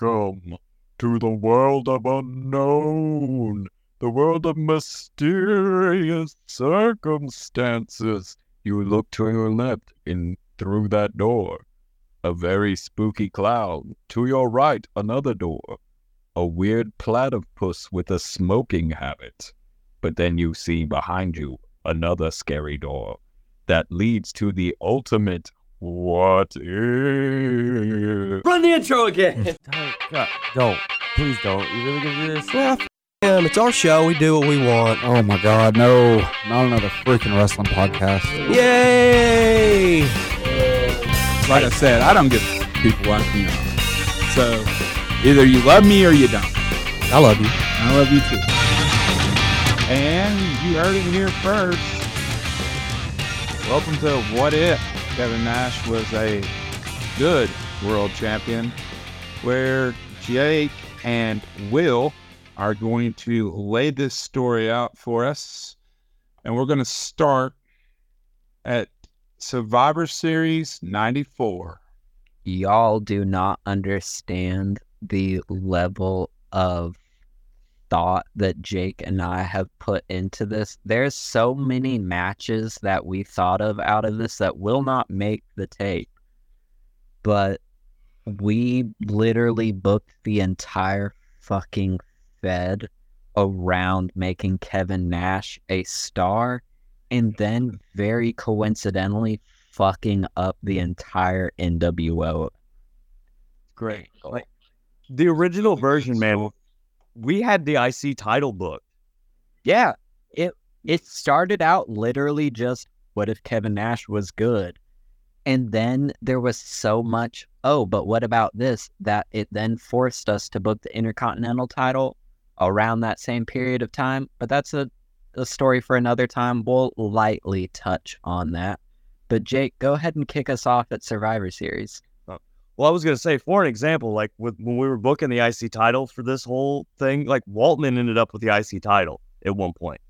Welcome to the world of unknown, the world of mysterious circumstances. You look to your left in through that door. A very spooky clown. To your right, another door. A weird platypus with a smoking habit. But then you see behind you another scary door that leads to the ultimate what if. Run the intro again. Don't, God, don't. Please don't. You really gonna do this? Yeah, f- him. It's our show. We do what we want. Oh my god, no. Not another freaking wrestling podcast. Yay! Like I said, I don't give people watching me on. So either you love me or you don't. I love you. I love you too. And you heard it here first. Welcome to What If Kevin Nash was a good world champion, where Jayke and Will are going to lay this story out for us. And we're going to start at Survivor Series 94. Y'all do not understand the level of thought that Jayke and I have put into this. There's so many mm-hmm. matches that we thought of out of this that will not make the tape. But we literally booked the entire fucking Fed around making Kevin Nash a star and then very coincidentally fucking up the entire NWO. Great. Like the original version, man. We had the IC title book. Yeah, it it started out literally just what if Kevin Nash was good? And then there was so much, oh, but what about this? That it then forced us to book the Intercontinental title around that same period of time. But that's a, a story for another time. We'll lightly touch on that. But Jayke, go ahead and kick us off at Survivor Series. Well, I was gonna say, for an example, like with when we were booking the IC title for this whole thing, like Waltman ended up with the IC title at one point.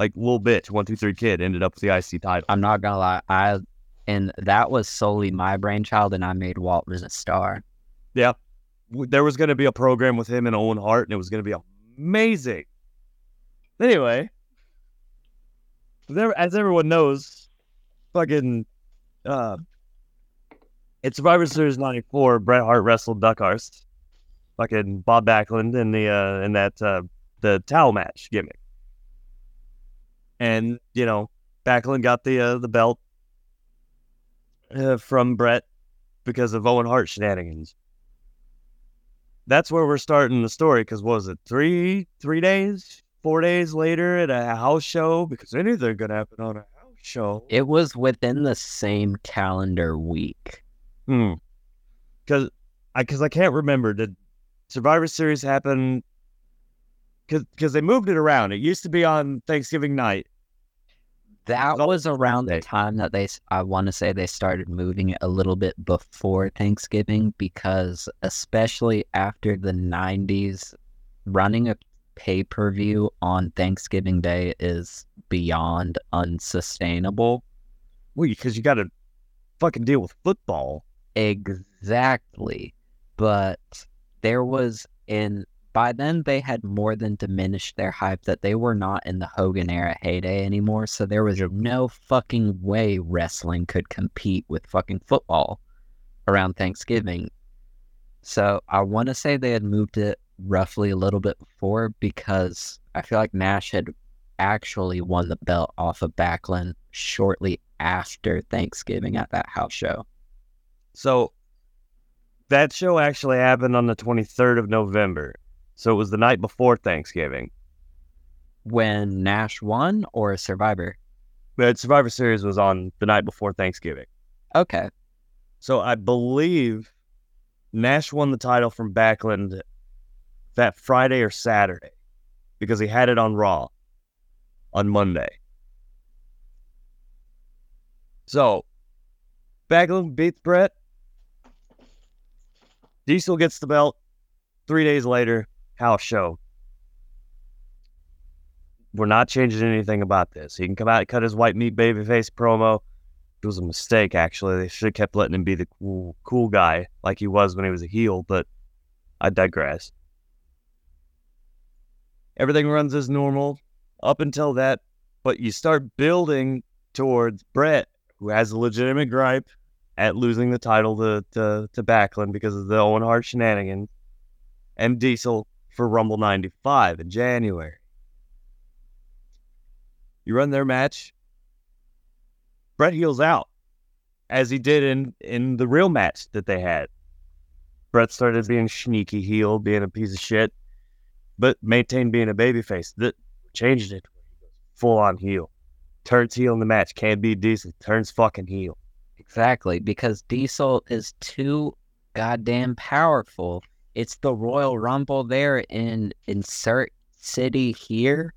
Like little bitch, one two three kid ended up with the IC title. I'm not gonna lie, I and that was solely my brainchild, and I made Waltman a star. Yeah, there was gonna be a program with him and Owen Hart, and it was gonna be amazing. Anyway, there, as everyone knows, fucking, uh, it's Survivor Series '94. Bret Hart wrestled Duckhurst, fucking Bob Backlund in the uh, in that uh, the towel match gimmick, and you know Backlund got the uh, the belt uh, from Bret because of Owen Hart shenanigans. That's where we're starting the story. Because was it three three days, four days later at a house show? Because anything could happen on a house show. It was within the same calendar week. Hmm. Because I because I can't remember. Did Survivor Series happen? Because they moved it around. It used to be on Thanksgiving night. That Well, was around the time that they, s- I want to say they started moving it a little bit before Thanksgiving because, especially after the 90s, running a pay per view on Thanksgiving Day is beyond unsustainable. Well, because you got to fucking deal with football. Exactly. But there was in by then they had more than diminished their hype that they were not in the Hogan era heyday anymore. So there was mm-hmm. no fucking way wrestling could compete with fucking football around Thanksgiving. So I want to say they had moved it roughly a little bit before because I feel like Nash had actually won the belt off of Backlund shortly after Thanksgiving at that house show. So that show actually happened on the 23rd of November. So it was the night before Thanksgiving. when Nash won or Survivor? But Survivor Series was on the night before Thanksgiving. Okay. So I believe Nash won the title from Backlund that Friday or Saturday because he had it on Raw on Monday. So Backlund beats Bret. Diesel gets the belt. Three days later, house show. We're not changing anything about this. He can come out and cut his white meat babyface promo. It was a mistake, actually. They should have kept letting him be the cool, cool guy like he was when he was a heel. But I digress. Everything runs as normal up until that, but you start building towards Bret, who has a legitimate gripe at losing the title to, to, to Backlund because of the Owen Hart shenanigans, and Diesel for Rumble 95 in January. You run their match. Bret heals out, as he did in, in the real match that they had. Bret started being sneaky heel, being a piece of shit, but maintained being a babyface. That changed it. Full on heel. Turns heel in the match. Can't beat Diesel. Turns fucking heel. Exactly, because Diesel is too goddamn powerful. It's the Royal Rumble there in Insert City here.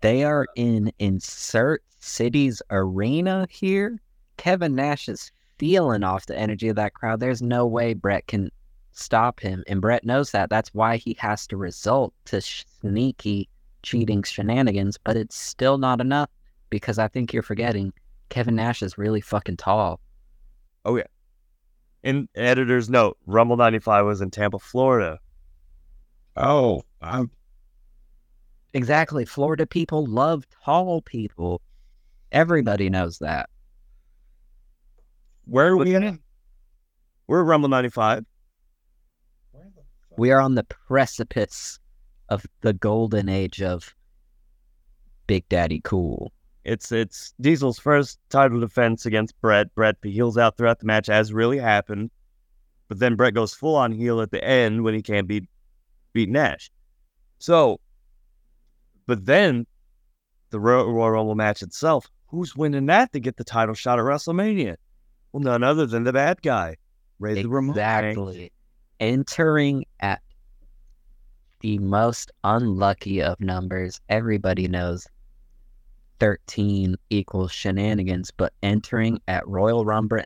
They are in Insert City's arena here. Kevin Nash is feeling off the energy of that crowd. There's no way Bret can stop him. And Bret knows that. That's why he has to resort to sneaky cheating shenanigans, but it's still not enough because I think you're forgetting Kevin Nash is really fucking tall. Oh yeah. In editor's note, Rumble 95 was in Tampa, Florida. Oh, I'm Exactly. Florida people love tall people. Everybody knows that. where are we that? in? We're at Rumble 95. We are on the precipice of the golden age of Big Daddy Cool. It's it's Diesel's first title defense against Bret. Bret heals out throughout the match, as really happened. But then Bret goes full on heel at the end when he can't beat beat Nash. So, but then the Royal, Royal Rumble match itself, who's winning that to get the title shot at WrestleMania? Well, none other than the bad guy, Razor Ramon. Exactly. Entering at the most unlucky of numbers. Everybody knows 13 equals shenanigans, but entering at Royal Rumble,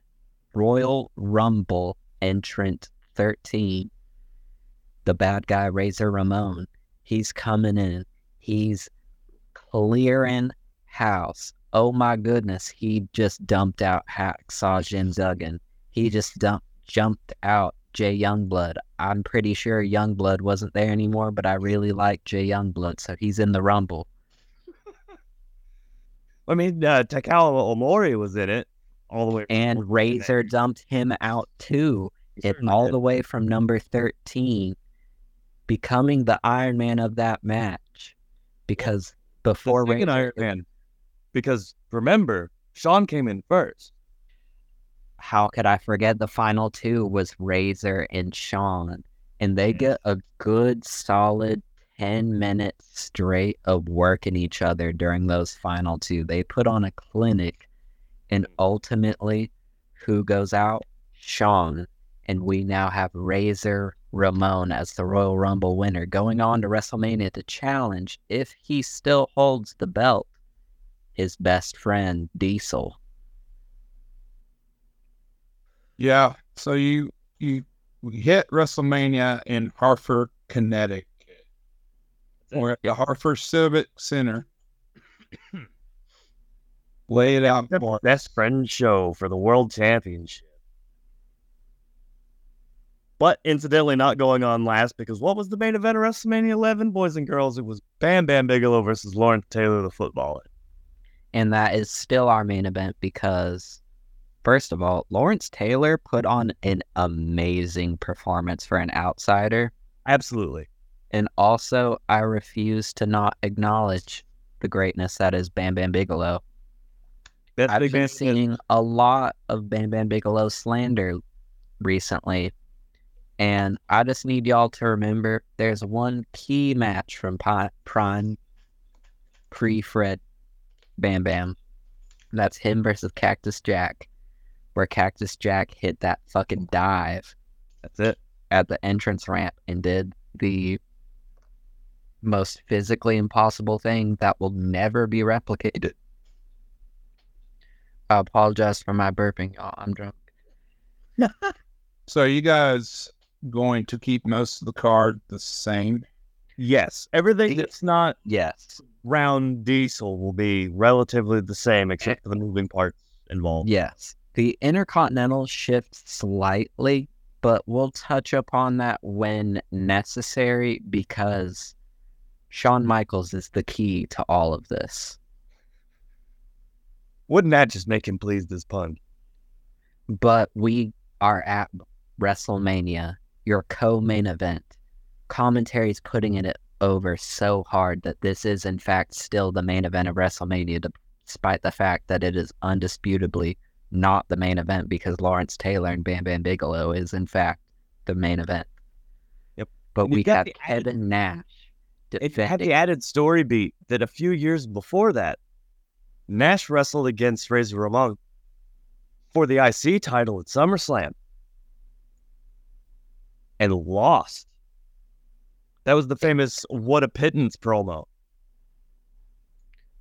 Royal Rumble entrant 13, the bad guy Razor Ramon, he's coming in. He's clearing house. Oh my goodness, he just dumped out Hacksaw Jim Duggan. He just dumped jumped out Jay Youngblood. I'm pretty sure Youngblood wasn't there anymore, but I really like Jay Youngblood, so he's in the Rumble. I mean, uh, Takala Omori was in it all the way. And 14 Razor dumped him out too, He it, all did. the way from number 13, becoming the Iron Man of that match. Because before the Razor, Iron Man. Because remember, Shawn came in first. how could I forget the final two was Razor and Shawn, and they get a good solid 10 minutes straight of working each other during those final two. They put on a clinic, and mm. ultimately, who goes out? Shawn. And we now have Razor Ramon as the Royal Rumble winner, going on to WrestleMania to challenge, if he still holds the belt, his best friend, Diesel. Yeah. So you you we hit WrestleMania in Hartford, Connecticut. We're at the Hartford Civic Center. Lay it out for us. Best friend show for the world championship. But incidentally, not going on last because what was the main event of WrestleMania 11, boys and girls? It was Bam Bam Bigelow versus Lawrence Taylor, the footballer. and that is still our main event because first of all lawrence taylor put on an amazing performance for an outsider Absolutely. And also i refuse to not acknowledge the greatness that is bam bam bigelow Best i've been seeing a lot of bam bam bigelow slander recently and i just need y'all to remember there's one key match from Pi- prime pre-fred Bam Bam. That's him versus Cactus Jack, where Cactus Jack hit that fucking dive That's it. at the entrance ramp and did the most physically impossible thing that will never be replicated. I apologize for my burping, y'all. I'm drunk. So you guys going to keep most of the card the same? Yes. Everything that's not Yes. round diesel will be relatively the same except for the moving parts involved. Yes. The Intercontinental shifts slightly but we'll touch upon that when necessary because Shawn Michaels is the key to all of this. Wouldn't that just make him please this pun? But we are at WrestleMania, your co main event. Commentary is putting it over so hard that this is, in fact, still the main event of WrestleMania, despite the fact that it is undisputably not the main event because Lawrence Taylor and Bam Bam Bigelow is, in fact, the main event. Yep. But we got have Kevin Nash. It had the added story beat that a few years before that, Nash wrestled against Razor Ramon for the IC title at SummerSlam and lost. That was the famous "What a Pittance" promo.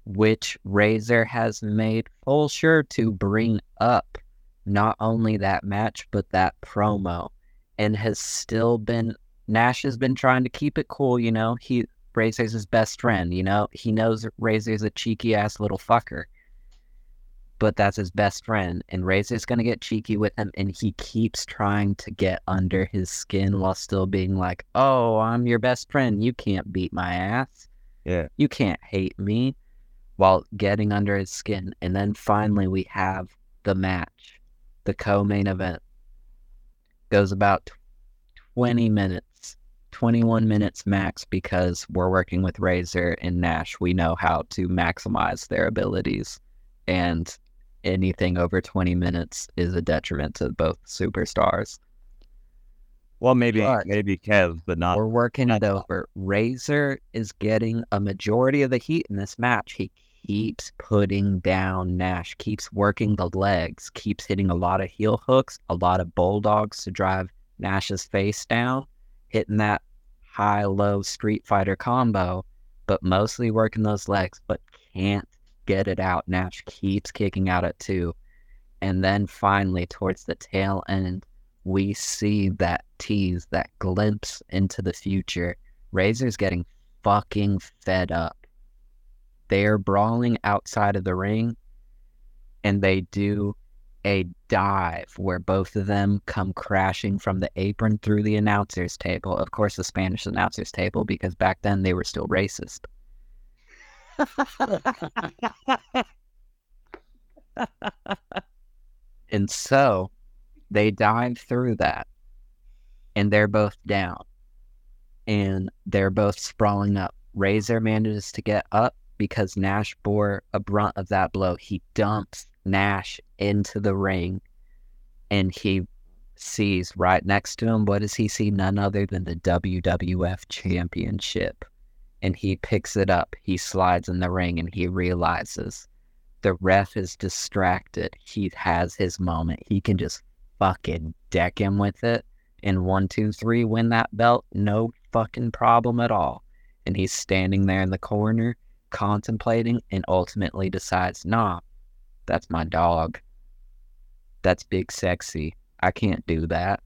which Razor has made full sure to bring up not only that match, but that promo, and has still been Nash has been trying to keep it cool. You know, he Razor's his best friend. You know, he knows Razor's a cheeky ass little fucker, but that's his best friend, and Razor's gonna get cheeky with him, and he keeps trying to get under his skin while still being like, "Oh, I'm your best friend. You can't beat my ass." Yeah. you can't hate me while getting under his skin. And then finally, we have the match, the co main event. Goes about 20 minutes, 21 minutes max, because we're working with Razor and Nash. We know how to maximize their abilities. And anything over 20 minutes is a detriment to both superstars. Well, maybe But- maybe Kev, but not. We're working it over. Razor is getting a majority of the heat in this match. He keeps putting down Nash, keeps working the legs, keeps hitting a lot of heel hooks, a lot of bulldogs to drive Nash's face down, hitting that high low Street Fighter combo, but mostly working those legs, but can't get it out. Nash keeps kicking out at two. And then finally, towards the tail end, we see that tease, that glimpse into the future. Razor's getting fucking fed up. They're brawling outside of the ring, and they do a dive where both of them come crashing from the apron through the announcer's table. Of course, the Spanish announcer's table, because back then they were still racist. And so they dive through that and they're both down and they're both sprawling up. Razor manages to get up because Nash bore a brunt of that blow. He dumps Nash into the ring and he sees right next to him what does he see? None other than the WWF championship. And he picks it up. He slides in the ring and he realizes the ref is distracted. He has his moment. He can just fucking deck him with it and one, two, three, win that belt. No fucking problem at all. And he's standing there in the corner, contemplating, and ultimately decides, nah, that's my dog. That's big sexy. I can't do that.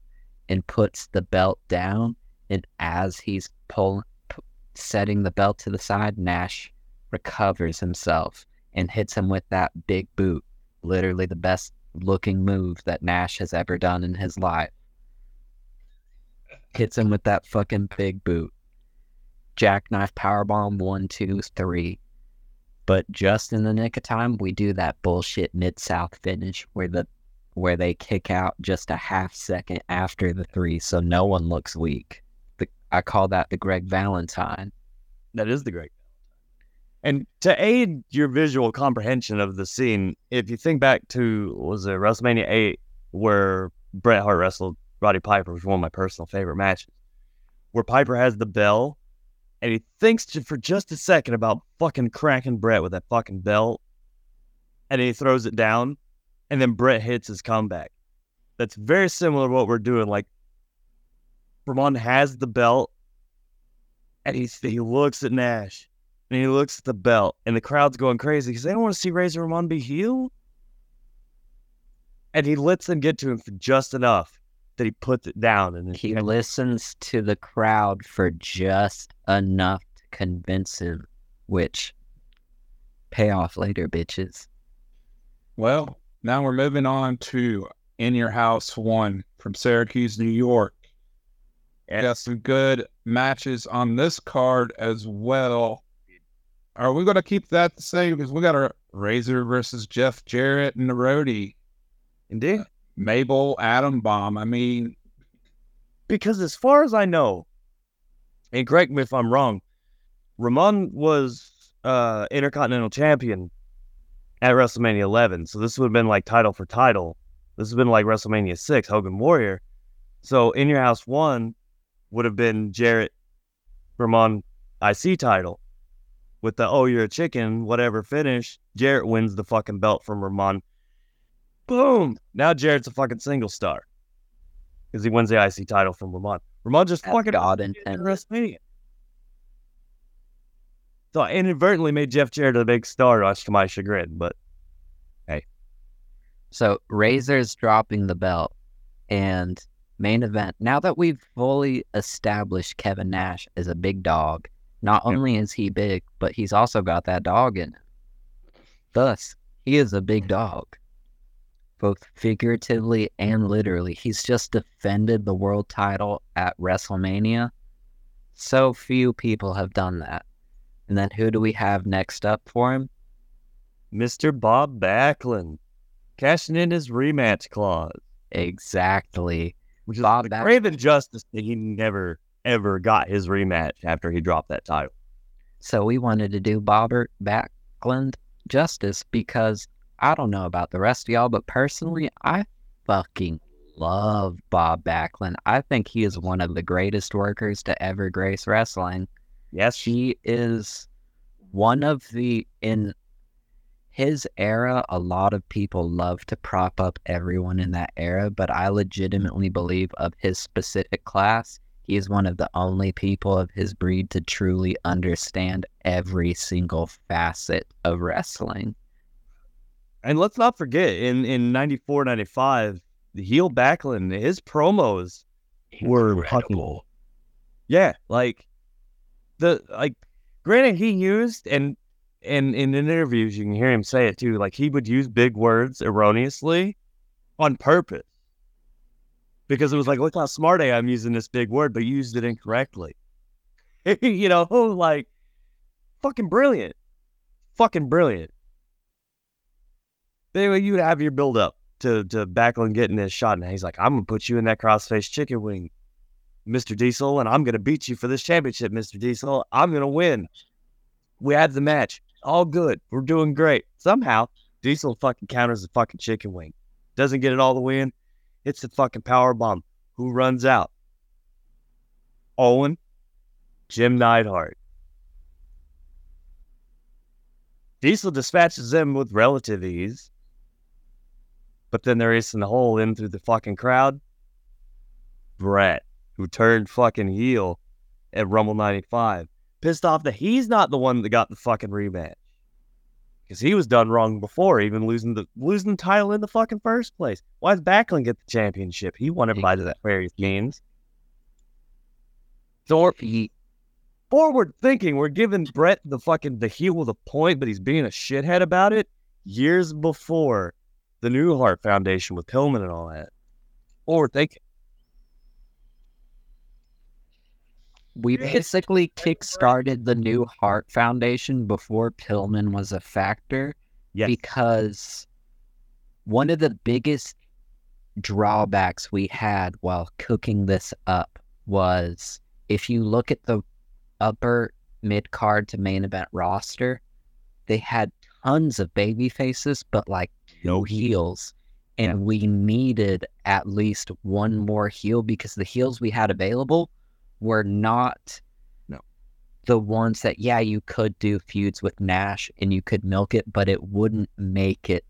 And puts the belt down. And as he's pulling, p- setting the belt to the side, Nash recovers himself and hits him with that big boot. Literally the best looking move that Nash has ever done in his life. Hits him with that fucking big boot. Jackknife powerbomb one, two, three. But just in the nick of time, we do that bullshit mid south finish where the where they kick out just a half second after the three, so no one looks weak. The, I call that the Greg Valentine. That is the great. And to aid your visual comprehension of the scene, if you think back to was it WrestleMania eight where Bret Hart wrestled Roddy Piper, was one of my personal favorite matches, where Piper has the bell and he thinks for just a second about fucking cracking Bret with that fucking belt, and he throws it down, and then Bret hits his comeback. That's very similar to what we're doing. Like Ramon has the belt, and he he looks at Nash, and he looks at the belt, and the crowd's going crazy because they don't want to see Razor Ramon be healed. And he lets them get to him for just enough that he puts it down, and then He listens to the crowd for just enough to convince him, which pay off later, bitches. Well, now we're moving on to In Your House 1 from Syracuse, New York. Got some good matches on this card as well. Are we going to keep that the same? Because we got our Razor versus Jeff Jarrett and the Roadie. Indeed. Mabel Atom Bomb. I mean, Because as far as I know, and correct me if I'm wrong, Ramon was uh, Intercontinental Champion at WrestleMania 11. So this would have been like title for title. This have been like WrestleMania 6, Hogan Warrior. So In Your House 1 would have been Jarrett Ramon IC title. With the oh, you're a chicken, whatever finish, Jarrett wins the fucking belt from Ramon. Boom! Now Jarrett's a fucking single star because he wins the IC title from Ramon. Ramon just As fucking God intended. WrestleMania. So I inadvertently made Jeff Jarrett a big star, much to my chagrin. But hey. So Razor's dropping the belt and main event. Now that we've fully established Kevin Nash as a big dog, not Yep. only is he big, but he's also got that dog in him. Thus, he is a big dog. Both figuratively and literally. He's just defended the world title at WrestleMania. So few people have done that. And then who do we have next up for him? Mr. Bob Backlund cashing in his rematch clause, Exactly. which is Bob the grave injustice that he never ever got his rematch after he dropped that title. So we wanted to do Bobbert Backlund justice because I don't know about the rest of y'all, but personally, I fucking love Bob Backlund. I think he is one of the greatest workers to ever grace wrestling. Yes, He is one of the in his era. A lot of people love to prop up everyone in that era, but I legitimately believe of his specific class, he is one of the only people of his breed to truly understand every single facet of wrestling. And let's not forget, in in 94, 95, the heel Backlund, his promos were fucking Yeah, like the like granted he used and and in interviews you can hear him say it too, like he would use big words erroneously on purpose. Because it was like, look how smart I am using this big word, but you used it incorrectly. you know, like fucking brilliant. Fucking brilliant. Anyway, you have your build up to to Backlund getting this shot, and he's like, I'm gonna put you in that crossface chicken wing. Mr. Diesel, and I'm to beat you for this championship, Mr. Diesel. I'm to win. We had the match. All good. We're doing great. Somehow, Diesel fucking counters the fucking chicken wing. Doesn't get it all the way in. It's the fucking power bomb. Who runs out? Owen, Jim Neidhart. Diesel dispatches them with relative ease. But then they're racing the hole in through the fucking crowd. Bret who turned fucking heel at Rumble 95. Pissed off that he's not the one that got the fucking rematch. Because he was done wrong before, even losing the losing the title in the fucking first place. Why does Backlund get the championship? He won it by the various means. So forward thinking. We're giving Bret the fucking the heel with a point, but he's being a shithead about it years before the New Hart Foundation with Pillman and all that. Forward thinking. we basically kick-started the new Hart Foundation before Pillman was a factor. Yes. because one of the biggest drawbacks we had while cooking this up was if you look at the upper mid card to main event roster, they had tons of baby faces, but like no heels. And we needed at least one more heel because the heels we had available were not No. the ones that yeah you could do feuds with Nash and you could milk it, but it wouldn't make it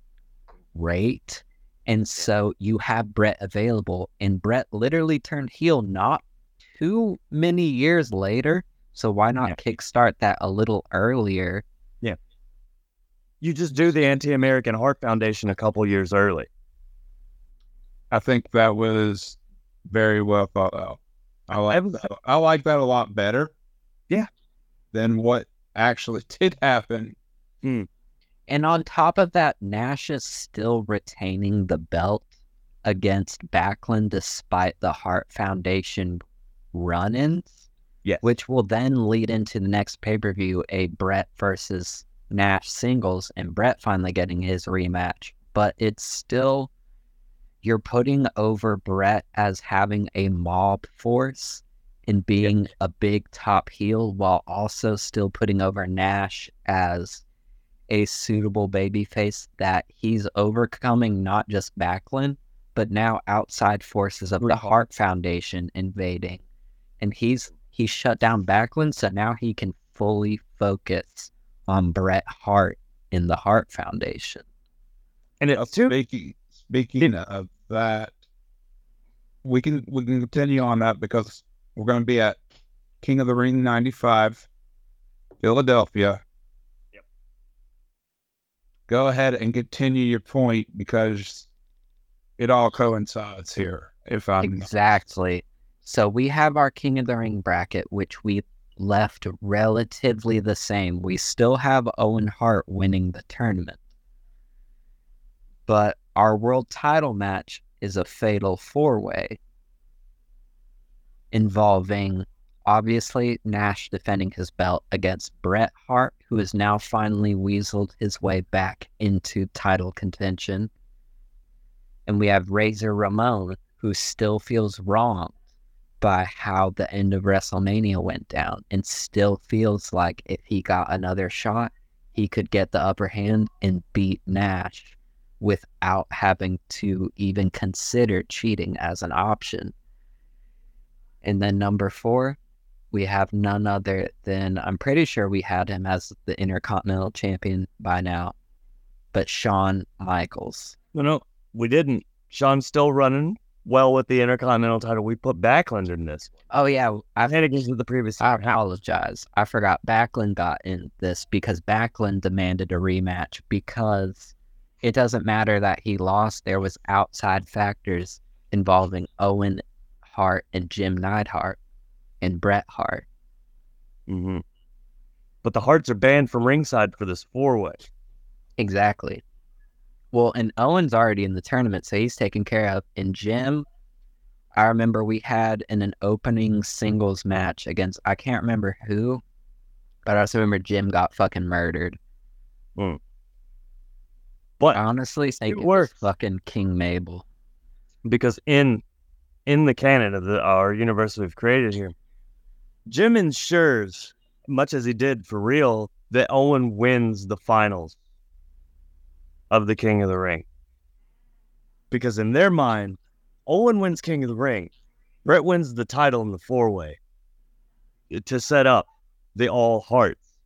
great. And so you have Bret available, and Bret literally turned heel not too many years later. So why not Yeah. kickstart that a little earlier? You just do the Anti American Hart Foundation a couple years early. I think that was very well thought out. I like was- that. I like that a lot better. Yeah. Than what actually did happen. Hmm. And on top of that, Nash is still retaining the belt against Backlund despite the Hart Foundation run ins. Yes. Which will then lead into the next pay per view a Bret versus Nash singles, and Bret finally getting his rematch. But it's still, you're putting over Bret as having a mob force and being a big top heel while also still putting over Nash as a suitable babyface that he's overcoming not just Backlund, but now outside forces of the. Hart Foundation invading. And he's he shut down Backlund, so now he can fully focus on Bret Hart in the Hart Foundation. And it's too Speaking speaking of that, we can we can continue on that because we're going to be at King of the Ring '95, Philadelphia. Yep. Go ahead and continue your point because it all coincides here. If I'm Exactly. So we have our King of the Ring bracket, which we left relatively the same. We still have Owen Hart winning the tournament. But our world title match is a fatal four way involving obviously Nash defending his belt against Bret Hart, who has now finally weaseled his way back into title contention. And we have Razor Ramon, who still feels wrong by how the end of WrestleMania went down and still feels like if he got another shot, he could get the upper hand and beat Nash without having to even consider cheating as an option. And then number four, we have none other than I'm pretty sure we had him as the Intercontinental Champion by now, but Shawn Michaels. no, no, we didn't. Shawn's still running well with the Intercontinental title. We put Backlund in this. Oh yeah, I've had against the previous. I apologize. I forgot Backlund got in this because Backlund demanded a rematch because it doesn't matter that he lost. There was outside factors involving Owen Hart and Jim Neidhart and Bret Hart. Mm-hmm. But the Harts are banned from ringside for this four way. Exactly. Well, and Owen's already in the tournament, so he's taken care of. And Jim, I remember we had in an opening singles match against I can't remember who, but I also remember Jim got fucking murdered. Hmm. But honestly It it, was fucking King Mabel. because in in the canon of the our universe we've created here, Jim ensures, much as he did for real, that Owen wins the finals of the King of the Ring. Because in their mind, Owen wins King of the Ring. Bret wins the title in the four way to set up the All Harts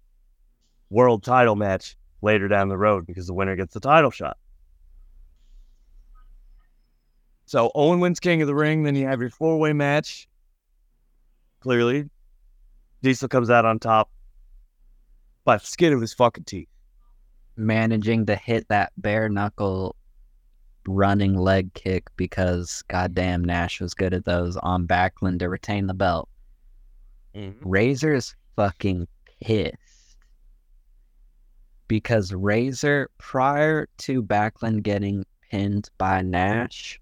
world title match later down the road because the winner gets the title shot. So Owen wins King of the Ring, then you have your four way match. Clearly, Diesel comes out on top by the skin of his fucking teeth. Managing to hit that bare knuckle running leg kick because goddamn Nash was good at those on Backlund to retain the belt. Mm-hmm. Razor's fucking pissed because Razor, prior to Backlund getting pinned by Nash,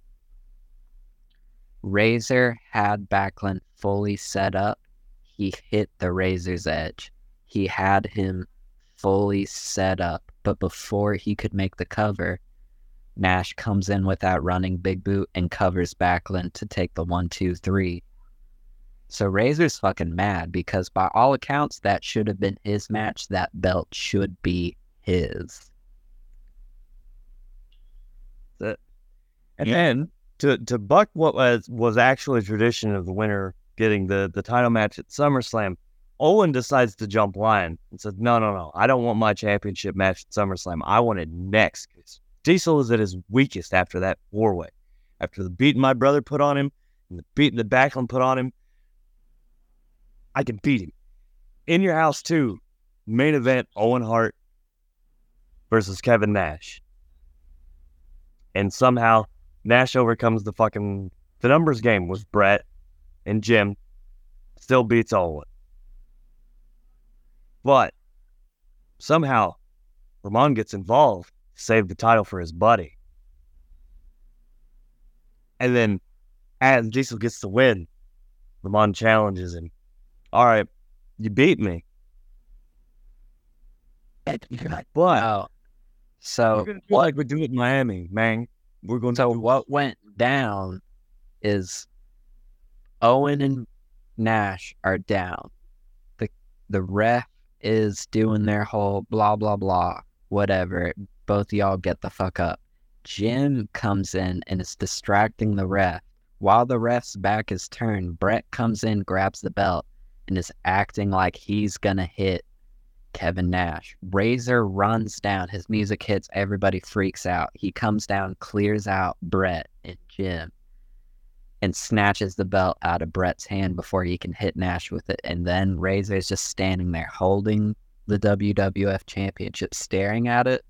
Razor had Backlund fully set up. He hit the Razor's edge. He had him fully set up, but before he could make the cover, Nash comes in with that running big boot and covers Backlund to take the one, two, three. So Razor's fucking mad because by all accounts that should have been his match. That belt should be his. And Yeah. then to to buck what was was actually a tradition of the winner getting the the title match at SummerSlam, Owen decides to jump line and says, "No, no, no, I don't want my championship match at SummerSlam. I want it next. Diesel is at his weakest after that four way, after the beating my brother put on him and the beating the Backlund put on him. I can beat him in your house too. Main event: Owen Hart versus Kevin Nash and somehow Nash overcomes the fucking the numbers game with Bret and Jim, still beats Owen. But somehow Ramon gets involved save the title for his buddy. And then Adam Diesel gets the win. Ramon challenges him. All right, you beat me. But Oh, so gonna like we do it in Miami, man. We're going So to what went down is Owen and Nash are down. The the ref is doing their whole blah blah blah, whatever. Both y'all get the fuck up. Jim comes in and is distracting the ref. While the ref's back is turned, Bret comes in, grabs the belt, and is acting like he's gonna hit Kevin Nash. Razor runs down, his music hits, everybody freaks out. He comes down, clears out Bret and Jim, and snatches the belt out of Bret's hand before he can hit Nash with it. And then Razor is just standing there holding the WWF Championship, staring at it,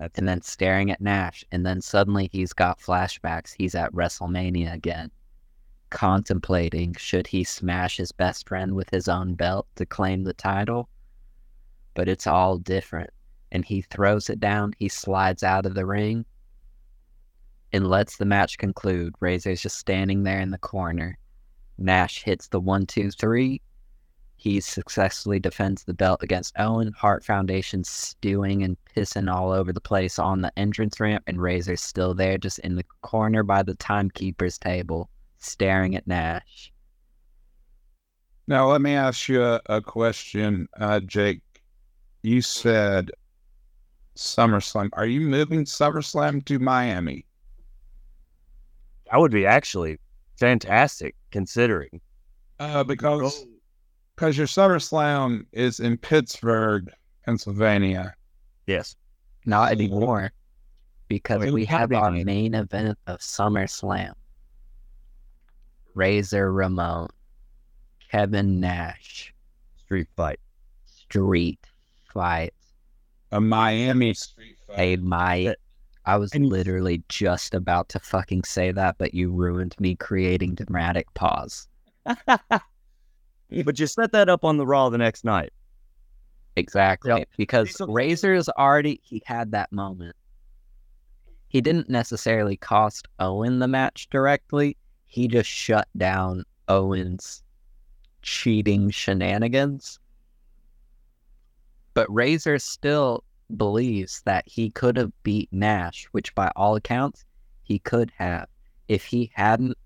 and then staring at Nash. And then suddenly he's got flashbacks. He's at WrestleMania again, contemplating should he smash his best friend with his own belt to claim the title but it's all different. And he throws it down, he slides out of the ring and lets the match conclude. Razor's just standing there in the corner. Nash hits the one, two, three. He successfully defends the belt against Owen. Hart Foundation stewing and pissing all over the place on the entrance ramp, and Razor's still there, just in the corner by the timekeeper's table, staring at Nash. Now, let me ask you a, a question, uh, Jayke. You said SummerSlam. Are you moving SummerSlam to Miami? That would be actually fantastic considering. Uh, because because your SummerSlam is in Pittsburgh, Pennsylvania. Yes. Not anymore, because Wait, we have our happening? main event of SummerSlam. Razor Ramon, Kevin Nash, Street fight. street fight. A Miami street fight. A my, I was and- literally just about to fucking say that, but you ruined me creating dramatic pause. But you set that up on the Raw the next night. Exactly. Yep. Because So- Razor's already he had that moment. He didn't necessarily cost Owen the match directly. He just shut down Owen's cheating shenanigans. But Razor still believes that he could have beat Nash, which by all accounts he could have if he hadn't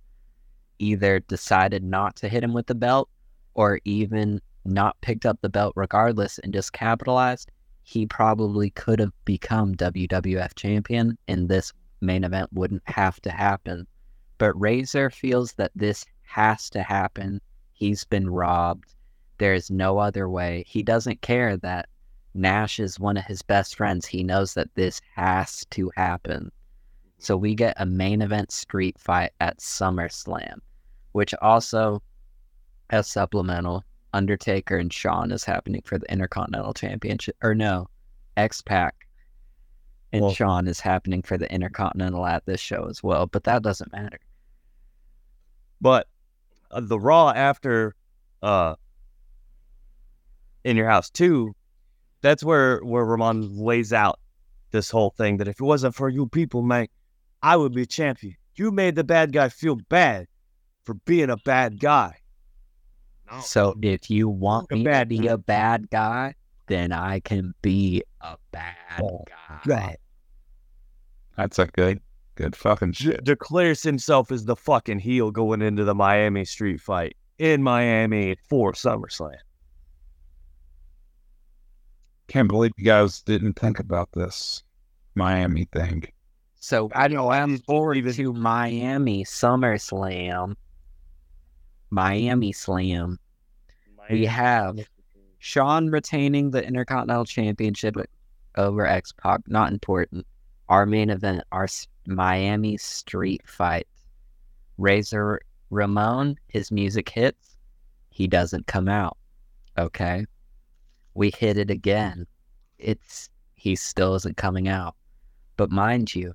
either decided not to hit him with the belt or even not picked up the belt regardless and just capitalized, he probably could have become WWF champion and this main event wouldn't have to happen. But Razor feels that this has to happen. He's been robbed. There's no other way. He doesn't care that Nash is one of his best friends. He knows that this has to happen. So we get a main event street fight at SummerSlam, which also as supplemental. Undertaker and Shawn is happening for the Intercontinental Championship. Or no, X Pac and Well- Shawn is happening for the Intercontinental at this show as well. But that doesn't matter. But uh, the Raw after uh in your house too, that's where where Ramon lays out this whole thing that if it wasn't for you people, man, I would be champion. You made the bad guy feel bad for being a bad guy. So if you want me bad to be guy. a bad guy, then I can be a bad oh, guy. Right. That's a good, good fucking shit. Declares himself as the fucking heel going into the Miami street fight in Miami for SummerSlam. Can't believe you guys didn't think about this Miami thing. So I know I'm forward to Miami SummerSlam. Miami Slam. We have Shawn retaining the Intercontinental Championship over X Pac. Not important. Our main event, our Miami Street Fight. Razor Ramon, his music hits. He doesn't come out. Okay. We hit it again. It's he still isn't coming out. But mind you,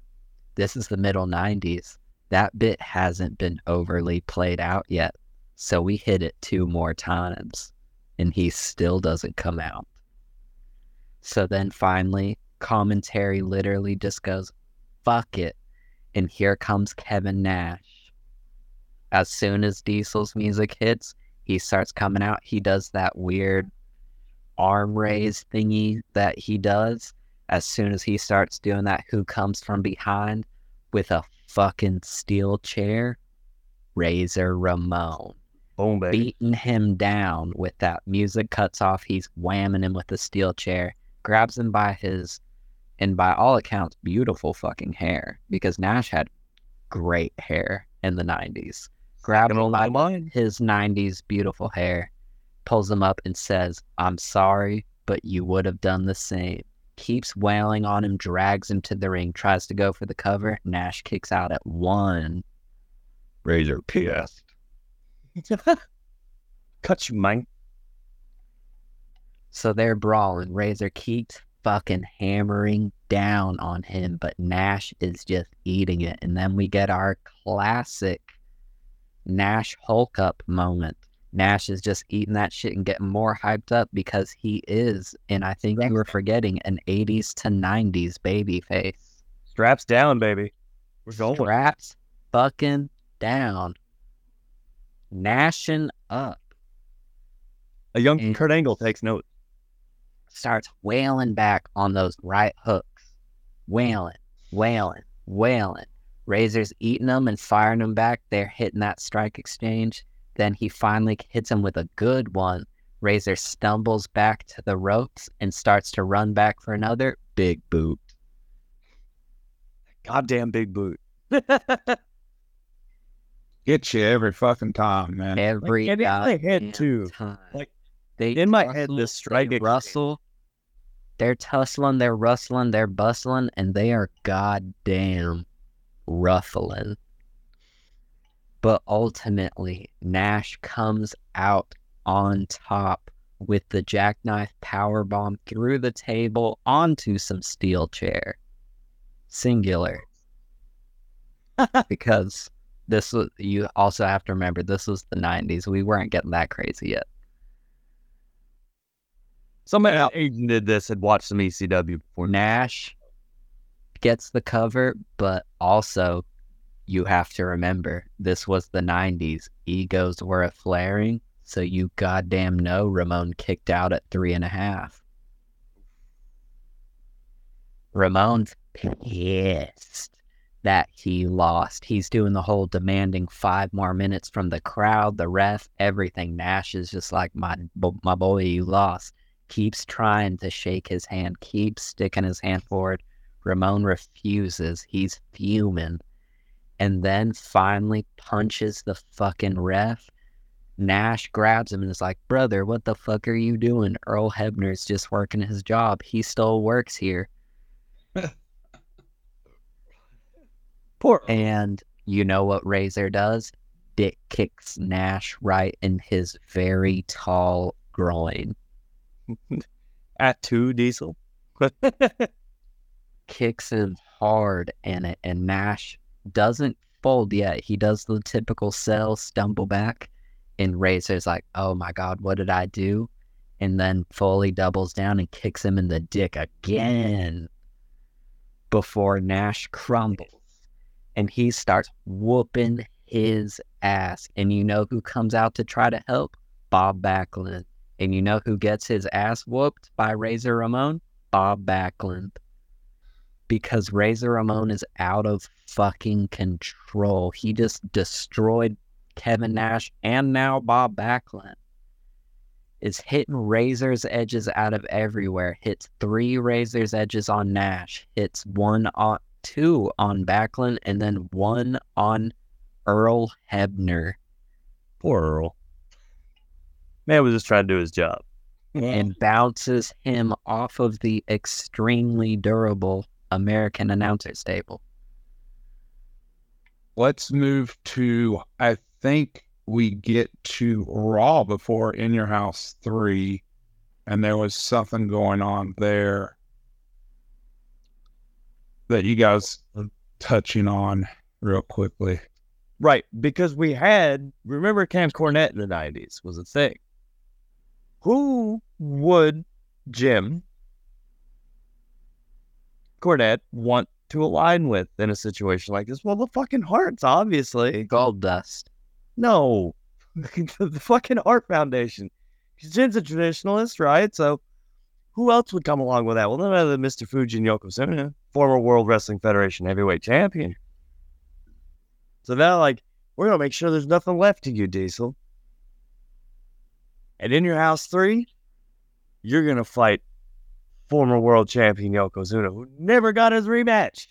this is the middle 90s. That bit hasn't been overly played out yet. So we hit it two more times and he still doesn't come out. So then finally, commentary literally just goes, fuck it. And here comes Kevin Nash. As soon as Diesel's music hits, he starts coming out. He does that weird arm mm-hmm. raise thingy that he does. As soon as he starts doing that, who comes from behind with a fucking steel chair? Razor Ramon. Boom, baby. Beating him down with that music cuts off. He's whamming him with the steel chair, grabs him by his, and by all accounts, beautiful fucking hair because Nash had great hair in the 90s. Grabs him by his 90s beautiful hair, pulls him up and says, I'm sorry, but you would have done the same. Keeps wailing on him, drags him to the ring, tries to go for the cover. Nash kicks out at one. Razor pissed. Cut you, man. So they're brawling. Razor keeps fucking hammering down on him, but Nash is just eating it. And then we get our classic Nash Hulk up moment. Nash is just eating that shit and getting more hyped up because he is, and I think you were forgetting, an 80s to 90s baby face. Straps down, baby. We're going. Straps fucking down. Nashing up. A young And- Kurt Angle takes note. starts wailing back on those right hooks. Wailing, wailing, wailing. Razor's eating them and firing them back. They're hitting that strike exchange. Then he finally hits him with a good one. Razor stumbles back to the ropes and starts to run back for another big boot. Goddamn big boot. Get you every fucking time, man. Every Like, in my head, goddamn too. time. Like, they in my head, rustle, this strike they exchange- rustle. They're tussling, they're rustling, they're bustling, and they are goddamn ruffling. But ultimately, Nash comes out on top with the jackknife power bomb through the table onto some steel chair. Singular. because this was you also have to remember this was the 90s. We weren't getting that crazy yet. Somebody out did this and watched some ECW before. Nash gets the cover, but also you have to remember this was the 90s. Egos were a flaring, so you goddamn know Ramon kicked out at three and a half. Ramon's pissed that he lost. He's doing the whole demanding five more minutes from the crowd, the ref, everything. Nash is just like, my, my boy, you lost keeps trying to shake his hand, keeps sticking his hand forward. Ramon refuses. He's fuming. And then finally punches the fucking ref. Nash grabs him and is like, Brother, what the fuck are you doing? Earl Hebner's just working his job. He still works here. Poor And you know what Razor does? Dick kicks Nash right in his very tall groin. at two diesel. kicks him hard in it, and Nash doesn't fold yet. He does the typical sell, stumble back, and Razor's like, "Oh my god, what did I do?" And then Foley doubles down and kicks him in the dick again before Nash crumbles, and he starts whooping his ass. And you know who comes out to try to help? Bob Backlund. And you know who gets his ass whooped by Razor Ramon? Bob Backlund. Because Razor Ramon is out of fucking control. He just destroyed Kevin Nash and now Bob Backlund. Is hitting Razor's edges out of everywhere. Hits three Razor's edges on Nash. Hits one on two on Backlund and then one on Earl Hebner. Poor Earl. Man was just trying to do his job. and bounces him off of the extremely durable American announcer's table. Let's move to, I think we get to Raw before In Your House 3, and there was something going on there that you guys are touching on real quickly. Right, because we had remember Cam Cornette in the nineties was a thing. Who would Jim Cornette want to align with in a situation like this? Well, the fucking Harts, obviously. Goldust. No, the fucking Hart Foundation. Jim's a traditionalist, right? So who else would come along with that? Well, none other than Mr. Fujin Yokozuna, former World Wrestling Federation heavyweight champion. So now, like, we're gonna make sure there's nothing left to you, Diesel. And in your house three, you're gonna fight former world champion Yokozuna, who never got his rematch.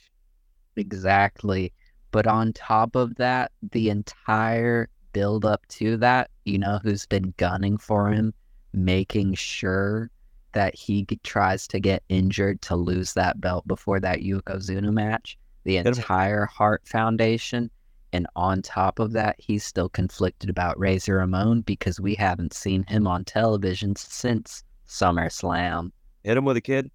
Exactly. But on top of that, the entire build up to that, you know, who's been gunning for him, making sure that he tries to get injured to lose that belt before that Yokozuna match. The entire Hart Foundation. And on top of that, he's still conflicted about Razor Ramon because we haven't seen him on television since SummerSlam. Hit him with a kid.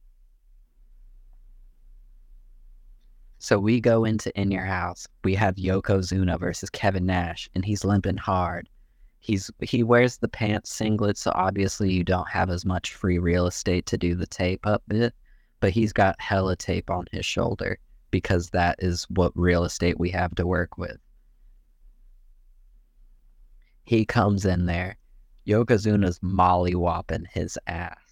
So we go into In Your House. We have Yokozuna versus Kevin Nash, and he's limping hard. He's he wears the pants singlet, so obviously you don't have as much free real estate to do the tape up bit, but he's got hella tape on his shoulder because that is what real estate we have to work with. He comes in there. Yokozuna's mollywhopping his ass.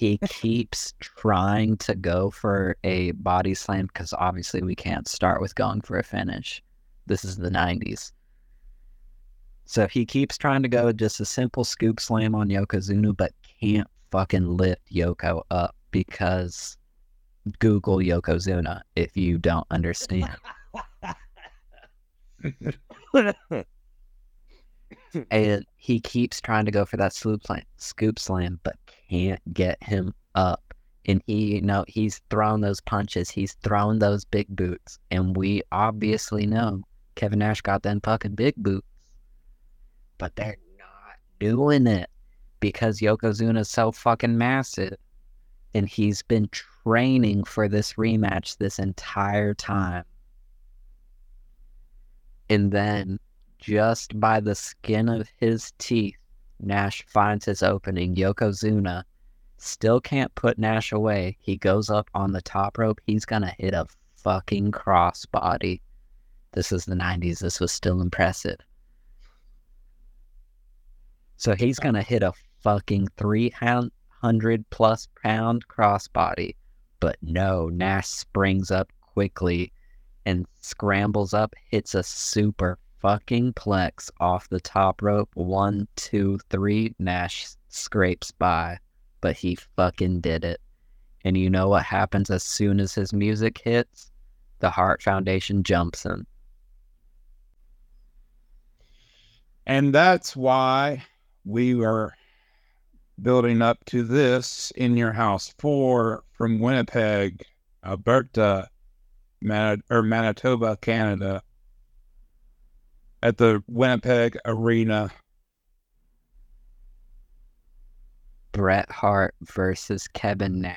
He keeps trying to go for a body slam because obviously we can't start with going for a finish. This is the 90s. So he keeps trying to go with just a simple scoop slam on Yokozuna, but can't fucking lift Yoko up because Google Yokozuna if you don't understand. and he keeps trying to go for that scoop slam, scoop slam, but can't get him up. And he, you know, he's throwing those punches, he's throwing those big boots, and we obviously know Kevin Nash got them fucking big boots, but they're not doing it because Yokozuna's so fucking massive, and he's been training for this rematch this entire time. And then just by the skin of his teeth, Nash finds his opening. Yokozuna still can't put Nash away. He goes up on the top rope. He's going to hit a fucking crossbody. This is the 90s. This was still impressive. So he's going to hit a fucking 300 plus pound crossbody. But no, Nash springs up quickly and scrambles up, hits a super fucking plex off the top rope. One, two, three. Nash scrapes by, but he fucking did it. And you know what happens as soon as his music hits? The Hart Foundation jumps him. And that's why we are building up to this in your house four from Winnipeg, Alberta, Manit- or Manitoba, Canada, at the Winnipeg Arena. Bret Hart versus Kevin Nash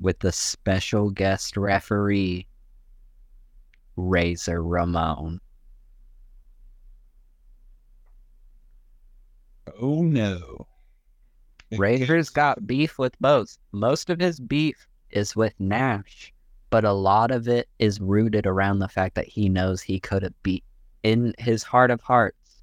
with the special guest referee, Razor Ramon. Oh no. Razor's got beef with both. Most of his beef is with Nash, but a lot of it is rooted around the fact that he knows he could have beat in his heart of hearts.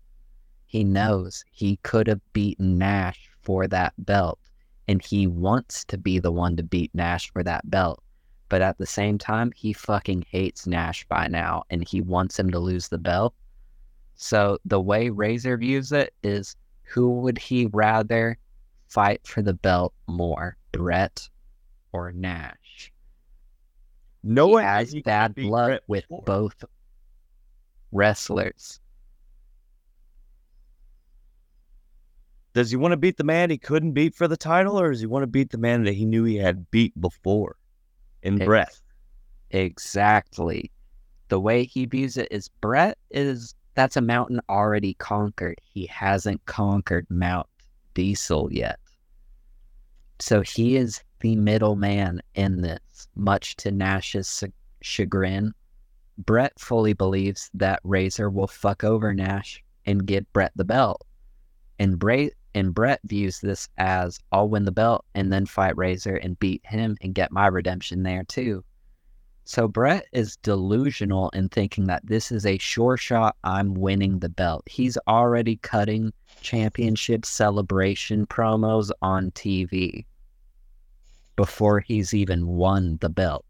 He knows he could have beaten Nash for that belt, and he wants to be the one to beat Nash for that belt. But at the same time, he fucking hates Nash by now, and he wants him to lose the belt. So the way Razor views it is who would he rather fight for the belt more, Bret or Nash? No he has bad blood with before. both wrestlers. Does he want to beat the man he couldn't beat for the title, or does he want to beat the man that he knew he had beat before in Ex- Bret? Exactly. The way he views it is Bret is that's a mountain already conquered. He hasn't conquered Mount Diesel yet. So he is the middleman in this, much to Nash's chagrin. Bret fully believes that Razor will fuck over Nash and give Bret the belt. And Bra- and Bret views this as I'll win the belt and then fight Razor and beat him and get my redemption there too. So Bret is delusional in thinking that this is a sure shot. I'm winning the belt. He's already cutting championship celebration promos on TV before he's even won the belt.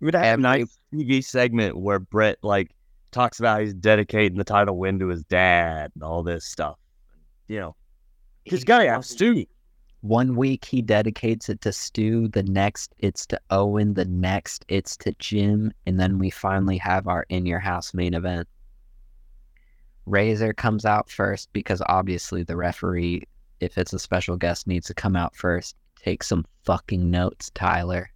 We would have a nice TV segment where Bret like talks about he's dedicating the title win to his dad and all this stuff. You know, he's got to have Stu. One week he dedicates it to Stu, the next it's to Owen, the next it's to Jim, and then we finally have our in your house main event. Razor comes out first because obviously the referee, if it's a special guest, needs to come out first. Take some fucking notes, Tyler.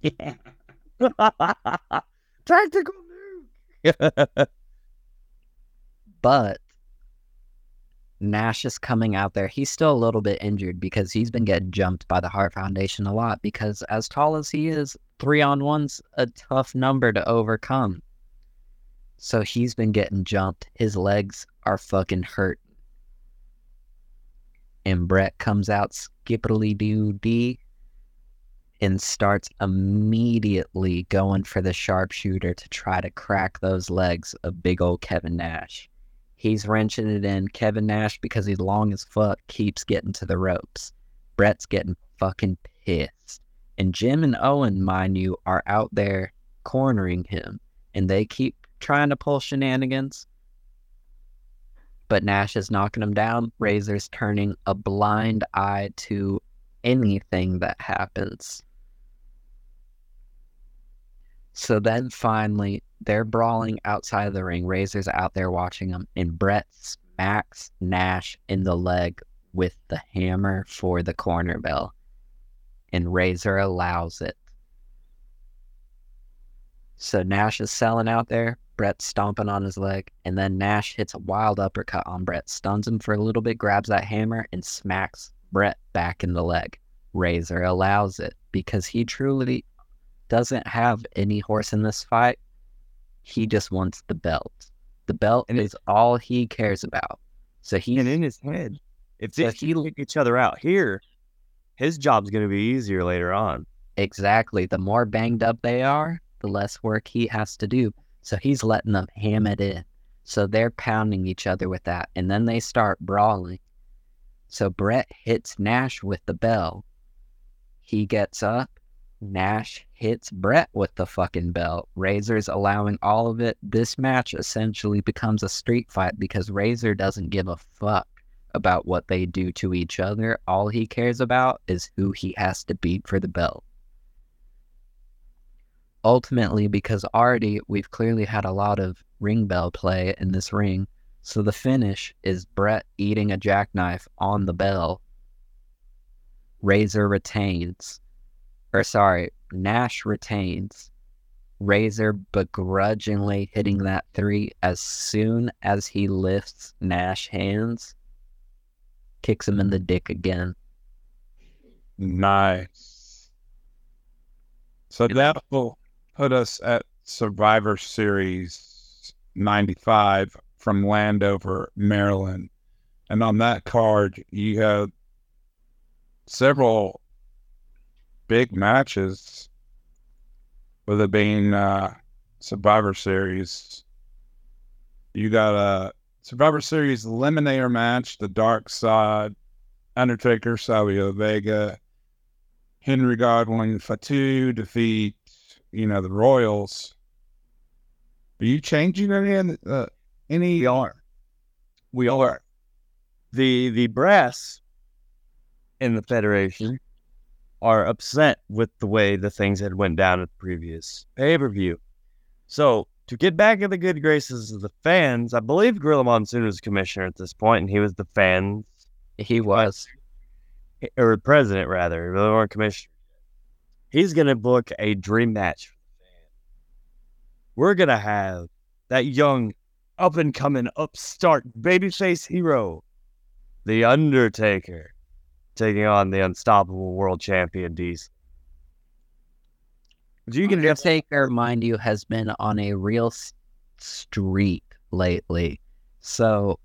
Yeah. Tactical nuke. But Nash is coming out there. He's still a little bit injured because he's been getting jumped by the Hart Foundation a lot. Because as tall as he is, three on one's a tough number to overcome. So he's been getting jumped. His legs are fucking hurt. And Bret comes out skippity doo dee and starts immediately going for the sharpshooter to try to crack those legs of big old Kevin Nash. He's wrenching it in. Kevin Nash, because he's long as fuck, keeps getting to the ropes. Bret's getting fucking pissed. And Jim and Owen, mind you, are out there cornering him. And they keep trying to pull shenanigans. But Nash is knocking him down. Razor's turning a blind eye to anything that happens. So then finally, they're brawling outside of the ring. Razor's out there watching them, and Bret smacks Nash in the leg with the hammer for the corner bell. And Razor allows it. So Nash is selling out there. Bret stomping on his leg, and then Nash hits a wild uppercut on Bret, stuns him for a little bit, grabs that hammer, and smacks Bret back in the leg. Razor allows it because he truly doesn't have any horse in this fight. He just wants the belt. The belt And it- is all he cares about. So he and in his head, if So they he- kick each other out here, his job's going to be easier later on. exactly the more banged up they are, the less work he has to do. So he's letting them ham it in. So they're pounding each other with that, and then they start brawling. So Bret hits Nash with the bell. He gets up. Nash hits Bret with the fucking bell. Razor's allowing all of it. This match essentially becomes a street fight because Razor doesn't give a fuck about what they do to each other. All he cares about is who he has to beat for the belt. Ultimately, because already we've clearly had a lot of ring bell play in this ring, so the finish is Bret eating a jackknife on the bell. Razor retains. Or sorry, Nash retains. Razor begrudgingly hitting that three as soon as he lifts Nash hands, kicks him in the dick again. Nice. So that will put us at Survivor Series 95 from Landover, Maryland. And on that card, you have several big matches, with it being uh, Survivor Series. You got a Survivor Series Eliminator match, the Dark Side, Undertaker, Savio Vega, Henry Godwinn, Fatu defeat, you know, the Royals. Are you changing any? Uh, any? We are. We are. The the brass in the federation are upset with the way the things had went down at the previous pay per view. So to get back in the good graces of the fans, I believe Gorilla Monsoon was commissioner at this point, and he was the fans He was. or president rather, they weren't commissioner. He's gonna book a dream match. We're gonna have that young, up and coming, upstart babyface hero, the Undertaker, taking on the unstoppable world champion Diesel. You Undertaker, mind you, has been on a real streak lately. So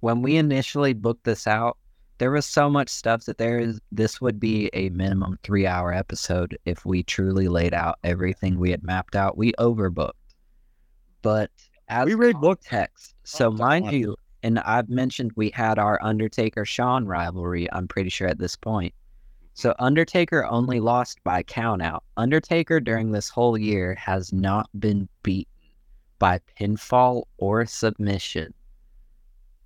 when we initially booked this out, there was so much stuff that there is this would be a minimum three hour episode if we truly laid out everything we had mapped out. We overbooked. But as We rebooked. text. So mind you, and I've mentioned we had our Undertaker Shawn rivalry, I'm pretty sure at this point. So Undertaker only lost by countout. Undertaker during this whole year has not been beaten by pinfall or submission.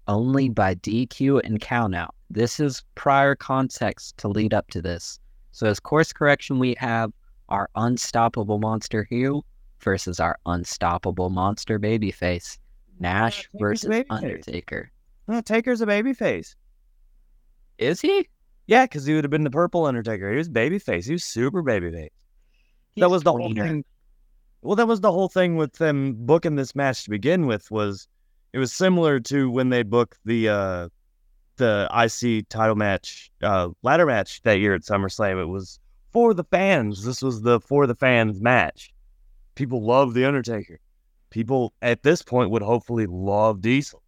Only mm. by DQ and countout. This is prior context to lead up to this. So as course correction, we have our unstoppable monster Hugh versus our unstoppable monster babyface. Nash Taker's versus babyface. Undertaker. No, Taker's a babyface. Is he? Yeah, because he would have been the purple Undertaker. He was babyface. He was super babyface. that was the whole thing. Well, that was the whole thing with them booking this match to begin with. Was it was similar to when they booked the uh the IC title match, uh ladder match that year at SummerSlam. It was for the fans. This was the for the fans match. People love the Undertaker. People at this point would hopefully love Diesel.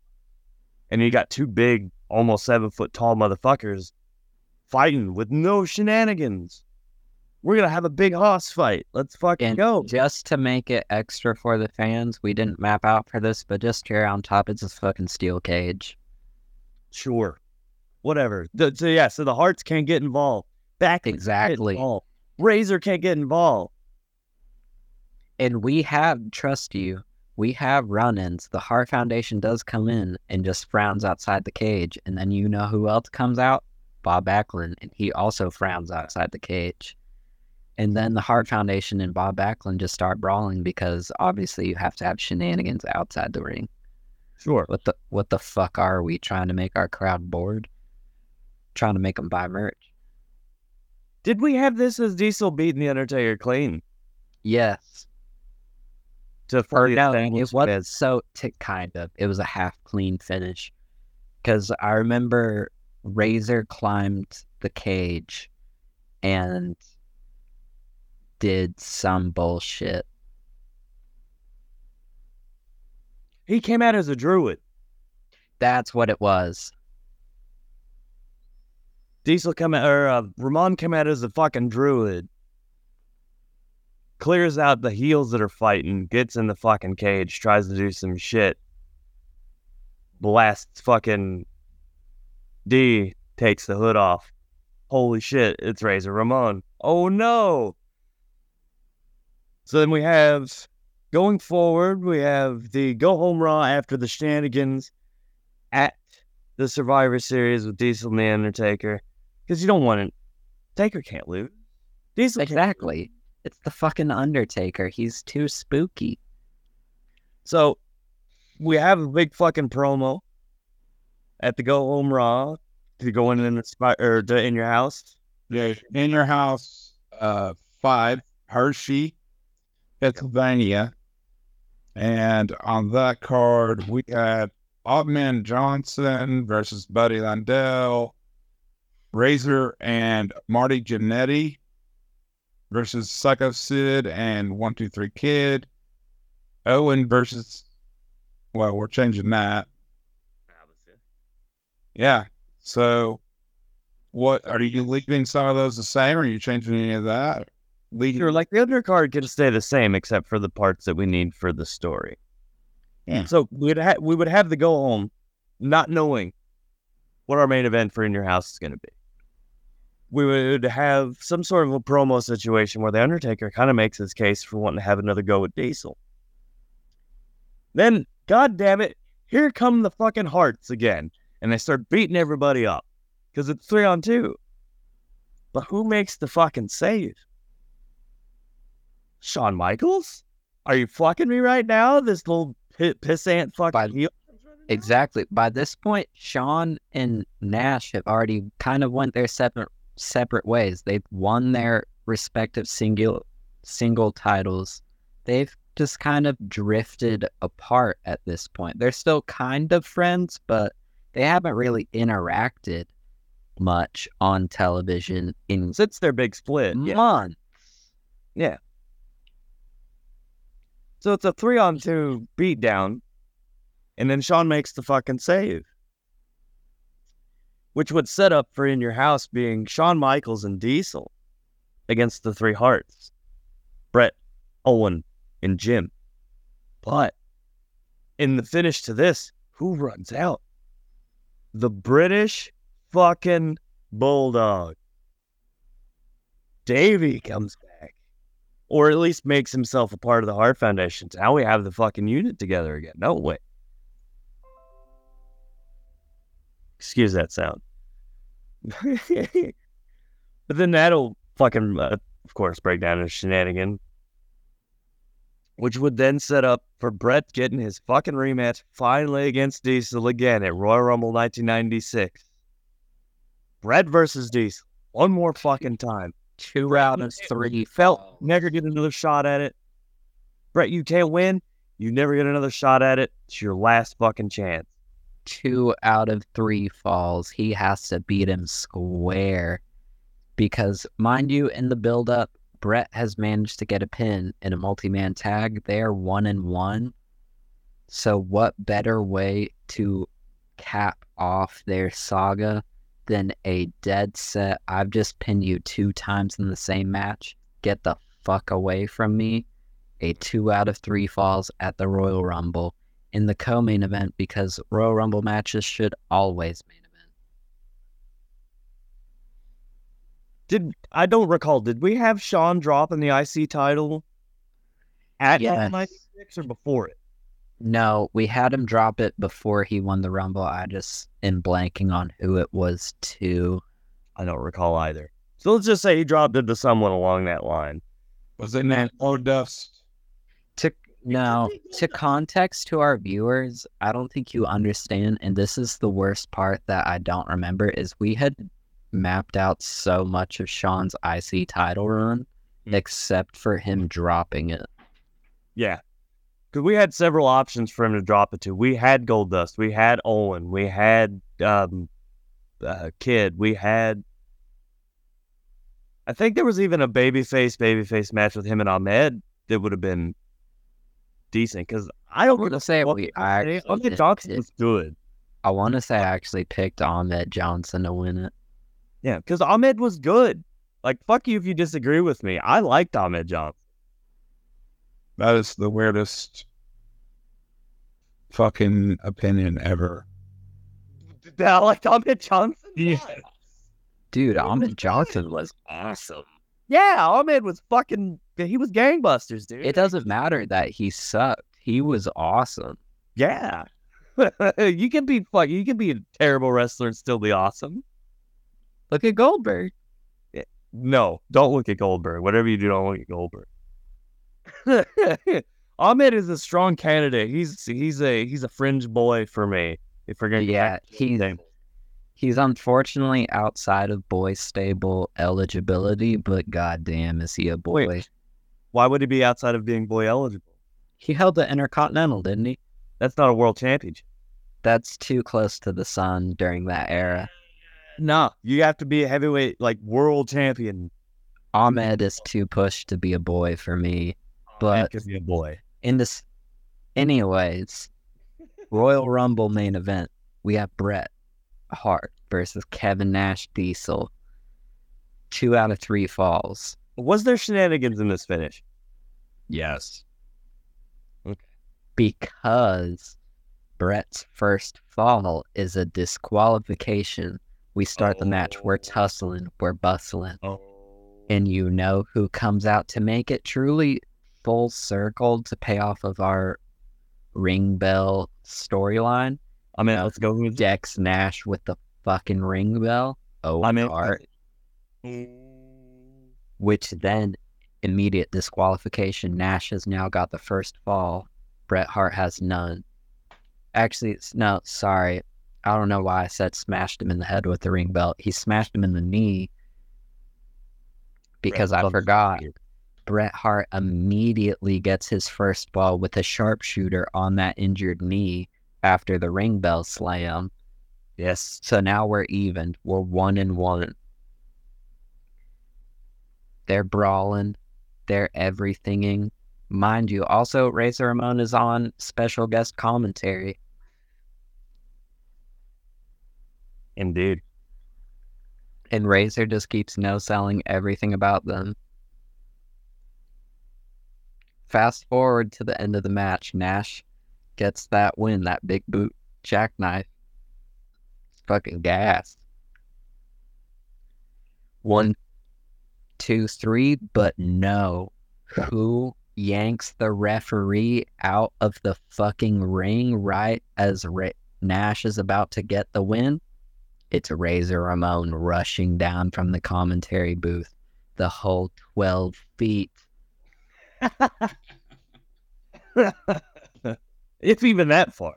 And you got two big, almost seven foot tall motherfuckers fighting with no shenanigans. We're gonna have a big hoss fight. Let's fucking And go. just to make it extra for the fans, we didn't map out for this, but just here on top, it's a fucking steel cage. Sure. Whatever. The- so yeah, so the Harts can't get involved. Back can't Exactly. involved. Razor can't get involved. And we have, trust you, we have run ins. The Hart Foundation does come in and just frowns outside the cage. And then you know who else comes out? Bob Backlund. And he also frowns outside the cage. And then the Hart Foundation and Bob Backlund just start brawling because obviously you have to have shenanigans outside the ring. Sure. What the what the fuck are we trying to make our crowd bored? Trying to make them buy merch? Did we have this as Diesel beating the Undertaker clean? Yes. To fully no, it wasn't as- so t- kind of. It was a half clean finish. Because I remember Razor climbed the cage and did some bullshit. He came out as a druid. That's what it was. Diesel come out, or uh, Ramon come out as a fucking druid. Clears out the heels that are fighting, gets in the fucking cage, tries to do some shit. Blasts fucking D, takes the hood off. Holy shit, it's Razor Ramon. Oh no! So then we have, going forward, we have the Go Home Raw after the shenanigans at the Survivor Series with Diesel and The Undertaker. Because you don't want it. Taker can't lose. Diesel can't lose. Exactly. It's the fucking Undertaker. He's too spooky. So we have a big fucking promo at the Go Home Raw to go in and inspire or to, in your house. Yeah, in your house, uh, five, Hershey, Pennsylvania. And on that card, we had Ahmed Johnson versus Buddy Landel, Razor and Marty Jannetty versus Psycho Sid and One Two Three Kid, Owen versus, well, we're changing that. Yeah. So, what are you leaving some of those the same? Or are you changing any of that? Leaving, Sure, like the undercard can stay the same except for the parts that we need for the story. Yeah. So we'd ha- we would have the go home, not knowing what our main event for in your house is going to be. We would have some sort of a promo situation where the Undertaker kind of makes his case for wanting to have another go with Diesel. Then, god damn it, here come the fucking Harts again, and they start beating everybody up because it's three on two. But who makes the fucking save? Shawn Michaels? Are you fucking me right now? This little pi- pissant fucking By- heel? Exactly. By this point, Shawn and Nash have already kind of went their separate separate ways. They've won their respective single single titles. They've just kind of drifted apart at this point. They're still kind of friends, but they haven't really interacted much on television in Since their big split. Yeah. months. So it's a three on two beatdown. And then Shawn makes the fucking save. which would set up for in your house being Shawn Michaels and Diesel against the three Harts, Bret, Owen, and Jim. But in the finish to this, who runs out? The British fucking Bulldog. Davey comes. Or at least makes himself a part of the Hart Foundation. Now we have the fucking unit together again. No way. Excuse that sound. but then that'll fucking, uh, of course, break down into shenanigan, which would then set up for Bret getting his fucking rematch finally against Diesel again at Royal Rumble 1996. Bret versus Diesel. One more fucking time. Two out of three. Felt never get another shot at it. Bret, you can't win. You never get another shot at it. It's your last fucking chance. Two out of three falls. He has to beat him square. Because, mind you, in the build up, Bret has managed to get a pin in a multi man tag. They're one and one. So, what better way to cap off their saga than a dead set? I've just pinned you two times in the same match. Get the fuck away from me. A two out of three falls at the Royal Rumble in the co main event because Royal Rumble matches should always main event. Did I don't recall, did we have Shawn drop in the IC title at Yes. 96 or before it? No, we had him drop it before he won the Rumble. I just am blanking on who it was to. I don't recall either. So let's just say he dropped it to someone along that line. Was it that Oh Dust? To no, to context to our viewers, I don't think you understand, and this is the worst part that I don't remember is we had mapped out so much of Shawn's IC title run, Hmm. except for him dropping it. Yeah. Because we had several options for him to drop it to. We had Goldust. We had Owen. We had um, uh, Kid. We had. I think there was even a babyface babyface match with him and Ahmed that would have been decent. Because I don't want to say we actually Ahmed Johnson was good. I want to say I actually picked Ahmed Johnson to win it. Yeah, because Ahmed was good. Like fuck you if you disagree with me. I liked Ahmed Johnson. That is the weirdest fucking opinion ever. I liked Ahmed Johnson. Yeah. What? Dude, Ahmed Johnson was awesome. Yeah, Ahmed was fucking. He was gangbusters, dude. It doesn't matter that he sucked. He was awesome. Yeah. you can be fuck. You can be a terrible wrestler and still be awesome. Look at Goldberg. Eh, no, don't look at Goldberg. Whatever you do, don't look at Goldberg. Ahmed is a strong candidate. He's he's a he's a fringe boy for me. If we're gonna Yeah, back to the he's- table. He's unfortunately outside of boy stable eligibility, but goddamn, is he a boy? Wait. why would he be outside of being boy eligible? He held the Intercontinental, didn't he? That's not a world championship. That's too close to the sun during that era. No, you have to be a heavyweight like world champion. Ahmed is too pushed to be a boy for me. That But could be a boy. in this, anyways, Royal Rumble main event, we have Bret Hart versus Kevin Nash Diesel. Two out of three falls. Was there shenanigans in this finish? Yes. Okay. Because Bret's first fall is a disqualification. We start the match. We're oh. tussling. We're bustling. Oh. And you know who comes out to make it truly full circle to pay off of our ring bell storyline? I mean, let's go with Dex Nash with the fucking ring bell. Oh, I mean, Hart, which then immediate disqualification. Nash has now got the first fall. Bret Hart has none. Actually, it's- no, sorry. I don't know why I said smashed him in the head with the ring belt. He smashed him in the knee because I Bret forgot. Bret Hart immediately gets his first ball with a sharpshooter on that injured knee after the ring bell slam. Yes. So now we're even. We're one and one. They're brawling. They're everythinging. Mind you, also Razor Ramon is on special guest commentary. Indeed. And Razor just keeps no selling everything about them. Fast forward to the end of the match. Nash gets that win, that big boot jackknife. Fucking gas. One, two, three, but no. Who yanks the referee out of the fucking ring right as Ra- Nash is about to get the win? It's Razor Ramon rushing down from the commentary booth, the whole 12 feet. It's even that far.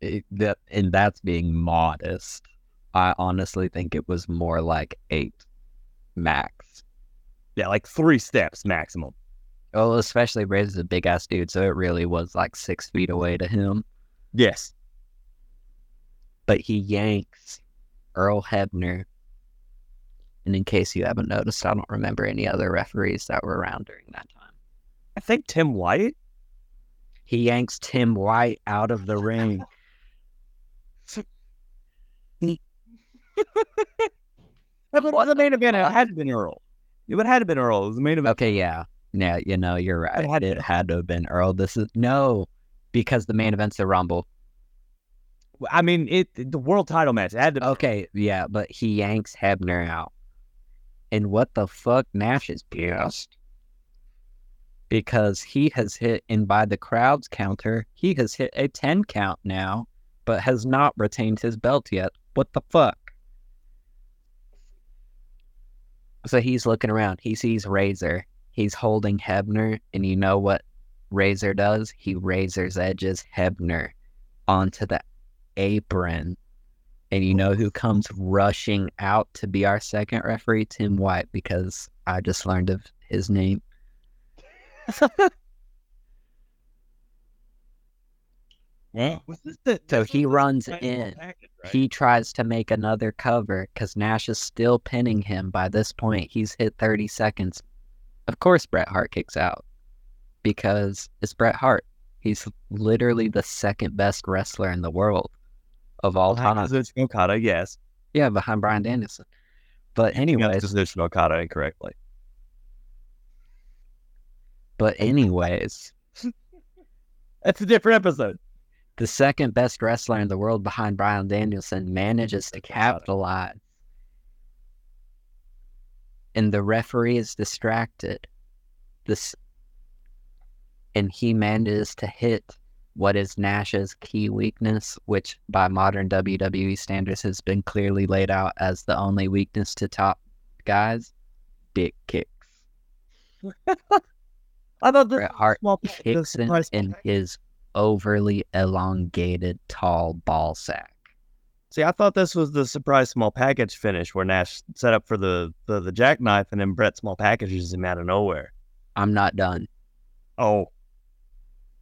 It- that, and that's being modest. I honestly think it was more like eight max. Yeah, like three steps maximum. Well, especially Razor's a big ass dude, so it really was like six feet away to him. Yes. But he yanks Earl Hebner. And in case you haven't noticed, I don't remember any other referees that were around during that time. I think Tim White. He yanks Tim White out of the ring. Well, the main event it had to been Earl. It would have had to been Earl. It was the main event. Okay, yeah. Yeah, you know, you're right. It had to it had to have been Earl. This is no, because the main event's the Rumble. I mean, it the world title match. It had to. Okay, yeah, but he yanks Hebner out. And what the fuck? Nash is pissed. Because he has hit, and by the crowd's counter, he has hit a 10 count now, but has not retained his belt yet. What the fuck? So he's looking around. He sees Razor. He's holding Hebner, and you know what Razor does? He Razor's edges Hebner onto the apron. And you know who comes rushing out to be our second referee? Tim White, because I just learned of his name. Well, Was this the, So he runs in. package, right? He tries to make another cover because Nash is still pinning him. By this point, he's hit 30 seconds. Of course, Bret Hart kicks out because it's Bret Hart. He's literally the second best wrestler in the world of all time. Kazuchika Okada, yes. Yeah, behind Bryan Danielson. But anyway, Kazuchika Okada incorrectly. But anyways, That's a different episode. the second best wrestler in the world behind Bryan Danielson manages to capitalize. And the referee is distracted. This and he manages to hit what is Nash's key weakness, which by modern WWE standards has been clearly laid out as the only weakness to top guys. Dick kicks. I thought this Hart small was kicks him in his overly elongated tall ball sack. See, I thought this was the surprise small package finish where Nash set up for the the, the jackknife and then Bret small packages him out of nowhere. I'm not done. Oh,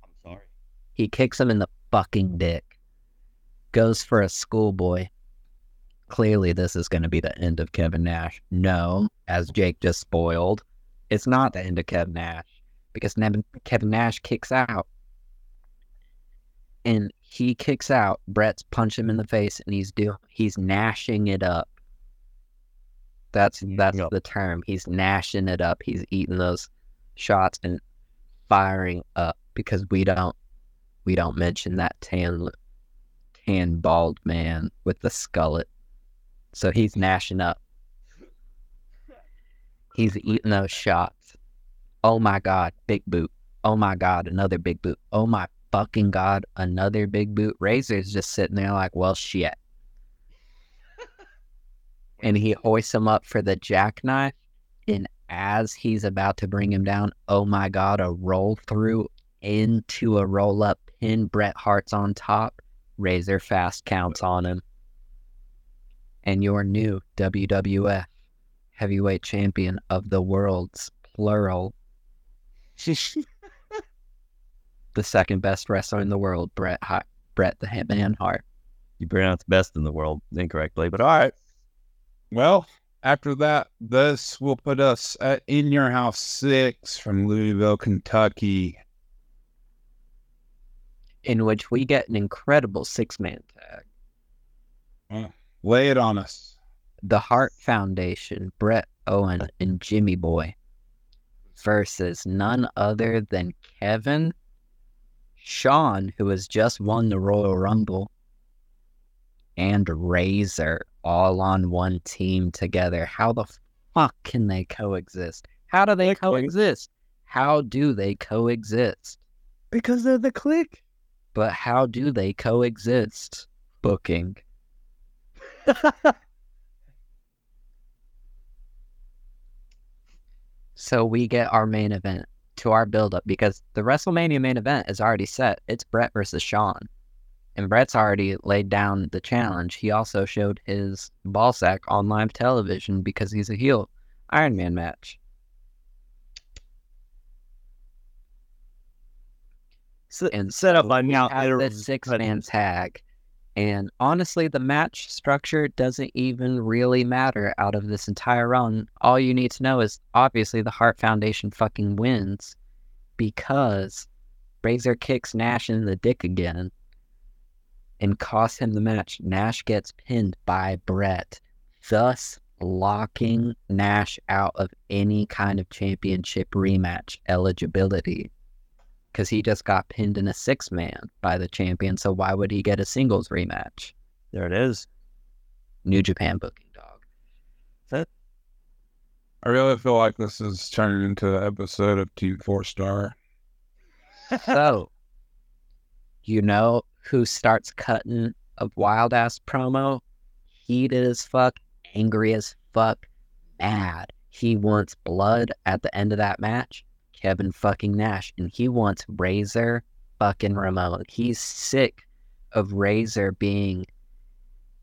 I'm sorry. He kicks him in the fucking dick. Goes for a schoolboy. Clearly, this is going to be the end of Kevin Nash. No, as Jake just spoiled, it's not the end of Kevin Nash because Nev- Kevin Nash kicks out. And he kicks out. Bret's punch him in the face, and he's do he's gnashing it up. That's that's Yep. the term. He's gnashing it up. He's eating those shots and firing up because we don't we don't mention that tan tan bald man with the skullet. So he's gnashing up. He's eating those shots. Oh my god, big boot. Oh my god, another big boot. Oh my fucking god, another big boot. Razor's just sitting there like, well shit. and he hoists him up for the jackknife. And as he's about to bring him down, oh my god, a roll through into a roll up pin. Bret Hart's on top. Razor fast counts on him. And your new WWF heavyweight champion of the world's plural, the second best wrestler in the world, Bret Hart, Bret the Hitman Hart. You pronounced best in the world incorrectly, but all right. well, after that, this will put us at In Your House 6 from Louisville, Kentucky. in which we get an incredible six man tag. Mm. Lay it on us. the Hart Foundation, Bret Owen, and Jimmy Boy versus none other than Kevin, Shawn, who has just won the Royal Rumble, and Razor all on one team together. How the fuck can they coexist? How do they can't. coexist? How do they coexist? Because they're the Kliq. But how do they coexist? Booking. So we get our main event to our build up because the WrestleMania main event is already set. It's Bret versus Shawn. And Bret's already laid down the challenge. He also showed his ball sack on live television because he's a heel. Iron Man match. S- And set up by now. the six man tag. And honestly, the match structure doesn't even really matter out of this entire run. All you need to know is obviously the Hart Foundation fucking wins because Razor kicks Nash in the dick again and costs him the match. Nash gets pinned by Bret, thus locking Nash out of any kind of championship rematch eligibility because he just got pinned in a six man by the champion. So why would he get a singles rematch? There it is. New Japan booking dog. I really feel like this is turning into an episode of Team Four Star. So, you know who starts cutting a wild ass promo? Heated as fuck, angry as fuck, mad. He wants blood at the end of that match. Kevin fucking Nash, and he wants Razor fucking Ramon. He's sick of Razor being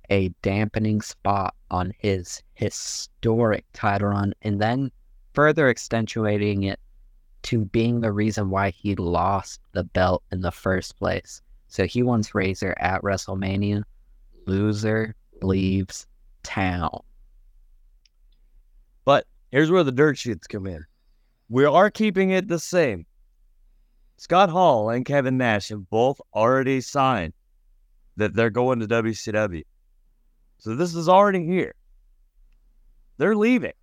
a dampening spot on his historic title run, and then further accentuating it to being the reason why he lost the belt in the first place. So he wants Razor at WrestleMania. Loser leaves town. But here's where the dirt sheets come in. We are keeping it the same. Scott Hall and Kevin Nash have both already signed that they're going to WCW. So this is already here. They're leaving.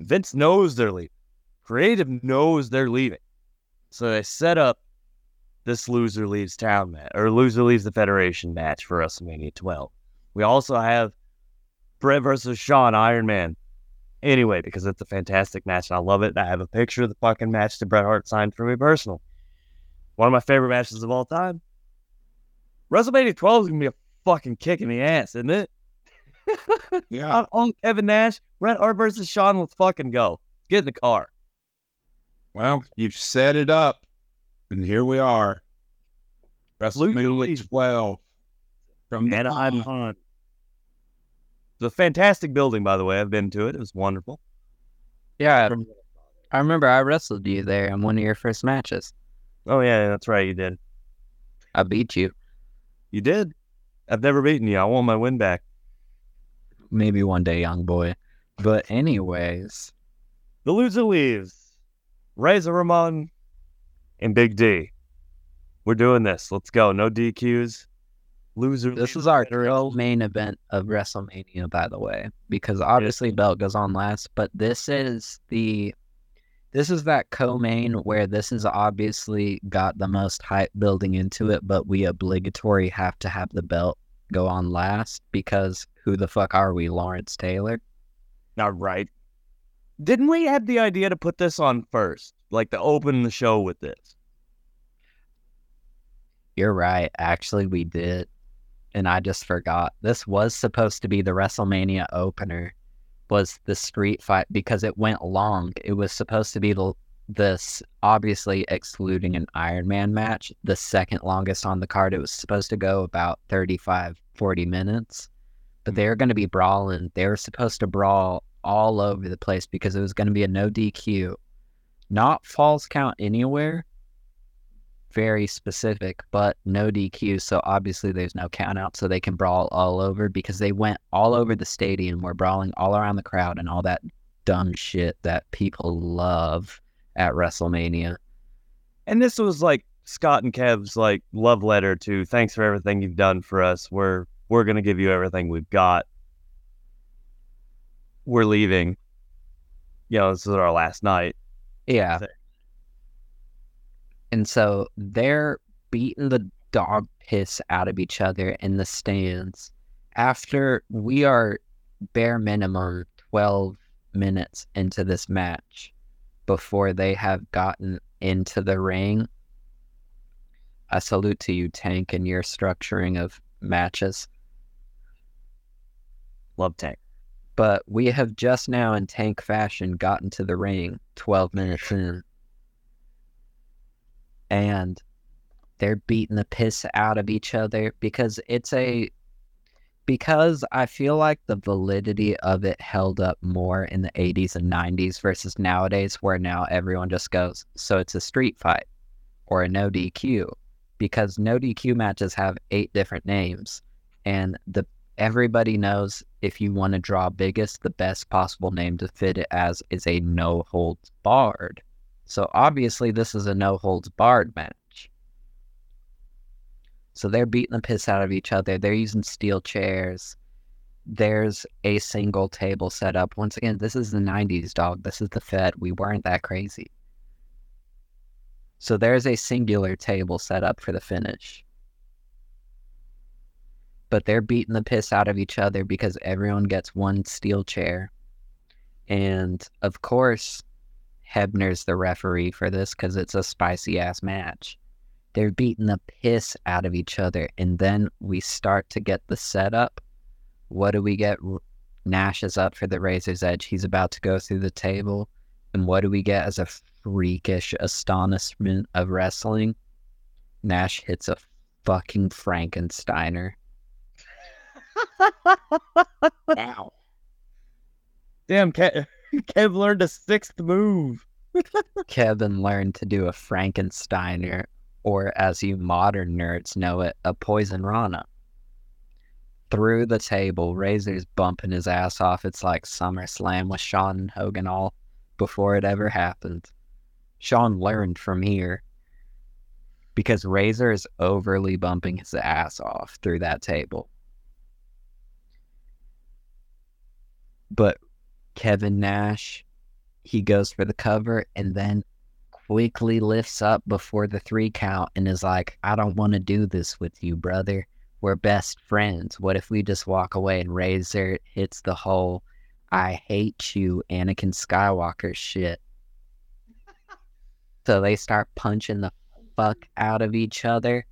Vince knows they're leaving. Creative knows they're leaving. So they set up this loser leaves town match or loser leaves the Federation match for WrestleMania 12. We also have Bret versus Shawn Iron Man anyway because it's a fantastic match and I love it. I have a picture of the fucking match that Bret Hart signed for me personal. One of my favorite matches of all time. WrestleMania 12 is gonna be a fucking kick in the ass, isn't it? Yeah. On Kevin Nash, Bret Hart versus Shawn. Let's fucking go. Get in the car. Well, you've set it up, and here we are. WrestleMania 12 from Anaheim Hunt. It's a fantastic building, by the way. I've been to it. It was wonderful. Yeah, From- I remember I wrestled you there in one of your first matches. Oh yeah, that's right. You did. I beat you. You did. I've never beaten you. I want my win back. Maybe one day, young boy. But anyways, The loser leaves. Razor Ramon and Big D. We're doing this. Let's go. No DQs. Loser. this is our Federation. main event of WrestleMania, by the way, because obviously belt goes on last, but this is the this is that co-main where this is obviously got the most hype building into it, but we obligatory have to have the belt go on last because who the fuck are we, Lawrence Taylor? Not right. Didn't we have the idea to put this on first? Like to open the show with this? You're right. Actually, we did. And I just forgot. This was supposed to be the WrestleMania opener, was the street fight because it went long. It was supposed to be the this obviously excluding an Iron Man match, the second longest on the card. It was supposed to go about 35, 40 minutes. But hmm. they were going to be brawling. They were supposed to brawl all over the place because it was going to be a no DQ, not falls count anywhere, very specific, but no DQ. So obviously there's no count out, so they can brawl all over because they went all over the stadium, were brawling all around the crowd and all that dumb shit that people love at WrestleMania. And this was like Scott and Kev's like love letter to thanks for everything you've done for us. We're we're gonna give you everything we've got. we're leaving. You know, this is our last night. Yeah. And so they're beating the dog piss out of each other in the stands after we are bare minimum 12 minutes into this match before they have gotten into the ring. I salute to you, Tank, and your structuring of matches. Love Tank. But we have just now, in Tank fashion, gotten to the ring 12 minutes in. And they're beating the piss out of each other because it's a because I feel like the validity of it held up more in the 80s and 90s versus nowadays, where now everyone just goes, so it's a street fight or a no DQ, because no DQ matches have eight different names, and the everybody knows if you want to draw biggest, the best possible name to fit it as is a no holds barred. So obviously, this is a no holds barred match. So they're beating the piss out of each other. They're using steel chairs. There's a single table set up. Once again, this is the 90s, dog. This is the Fed. We weren't that crazy. So there's a singular table set up for the finish. But they're beating the piss out of each other because everyone gets one steel chair. And of course, Hebner's the referee for this because it's a spicy ass match they're beating the piss out of each other. And then we start to get the setup. What do we get? Nash is up for the Razor's Edge. He's about to go through the table. And what do we get as a freakish astonishment of wrestling? Nash hits a fucking Frankensteiner. Wow. Damn, Kev, Kev learned a sixth move. Kevin learned to do a Frankensteiner or as you modern nerds know it, a poison rana. Through the table, Razor's bumping his ass off. It's like SummerSlam with Shawn and Hogan all before it ever happened. Shawn learned from here because Razor is overly bumping his ass off through that table. But Kevin Nash, he goes for the cover and then quickly lifts up before the three count and is like, I don't want to do this with you, brother. We're best friends. What if we just walk away and Razor hits the whole I hate you, Anakin Skywalker shit? so they start punching the fuck out of each other.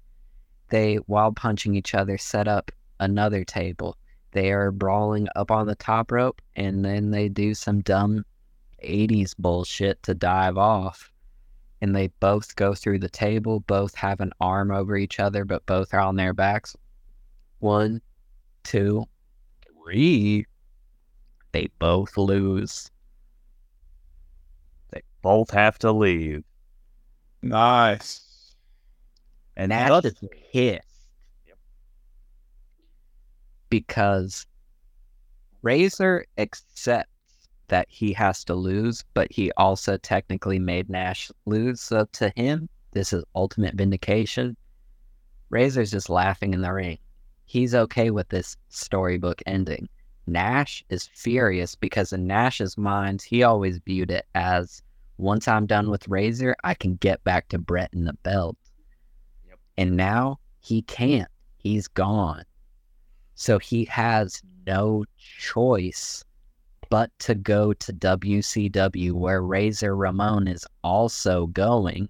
They, while punching each other, set up another table. They are brawling up on the top rope and then they do some dumb 80s bullshit to dive off and they both go through the table, both have an arm over each other, but both are on their backs. One, two, three. They both lose. They both have to leave. Nice. And Nash that's is pissed. Because Razor accepts that he has to lose, but he also technically made Nash lose. So to him, this is ultimate vindication. Razor's just laughing in the ring. He's okay with this storybook ending. Nash is furious because in Nash's mind, he always viewed it as once I'm done with Razor, I can get back to Bret in the belt. Yep. And now he can't. He's gone. So he has no choice but to go to WCW where Razor Ramon is also going.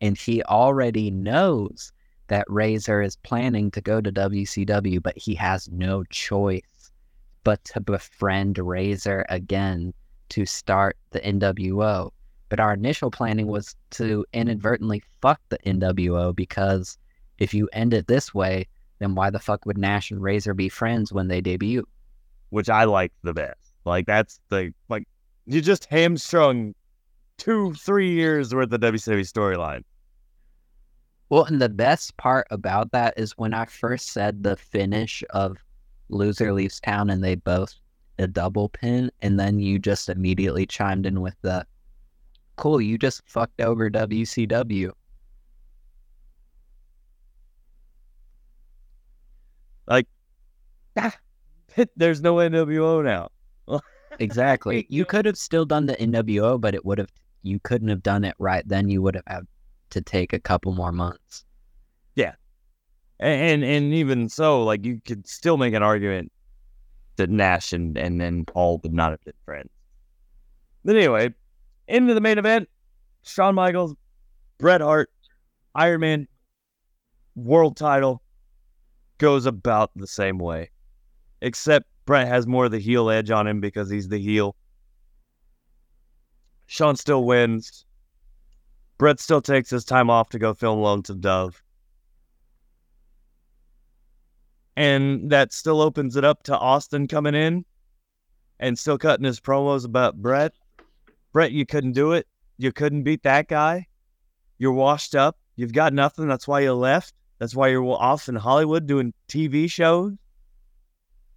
And he already knows that Razor is planning to go to WCW, but he has no choice but to befriend Razor again to start the NWO. But our initial planning was to inadvertently fuck the NWO because if you end it this way, then why the fuck would Nash and Razor be friends when they debut? Which I like the best. Like that's the like you just hamstrung two, three years worth of WCW storyline. Well, and the best part about that is when I first said the finish of Loser Leaves Town and they both a double pin, and then you just immediately chimed in with the cool, you just fucked over WCW. Like, ah, there's no NWO now. exactly. You could have still done the NWO, but it would have you couldn't have done it right then. You would have had to take a couple more months. Yeah. And and even so, like you could still make an argument that Nash and and then Paul would not have been friends. But anyway, into the main event: Shawn Michaels, Bret Hart, Iron Man, world title goes about the same way, except Bret has more of the heel edge on him because he's the heel. Shawn still wins. Bret still takes his time off to go film Lonesome Dove. and that still opens it up to Austin coming in and still cutting his promos about Bret. Bret, you couldn't do it. You couldn't beat that guy. You're washed up. You've got nothing. That's why you left. That's why you're off in Hollywood doing TV shows.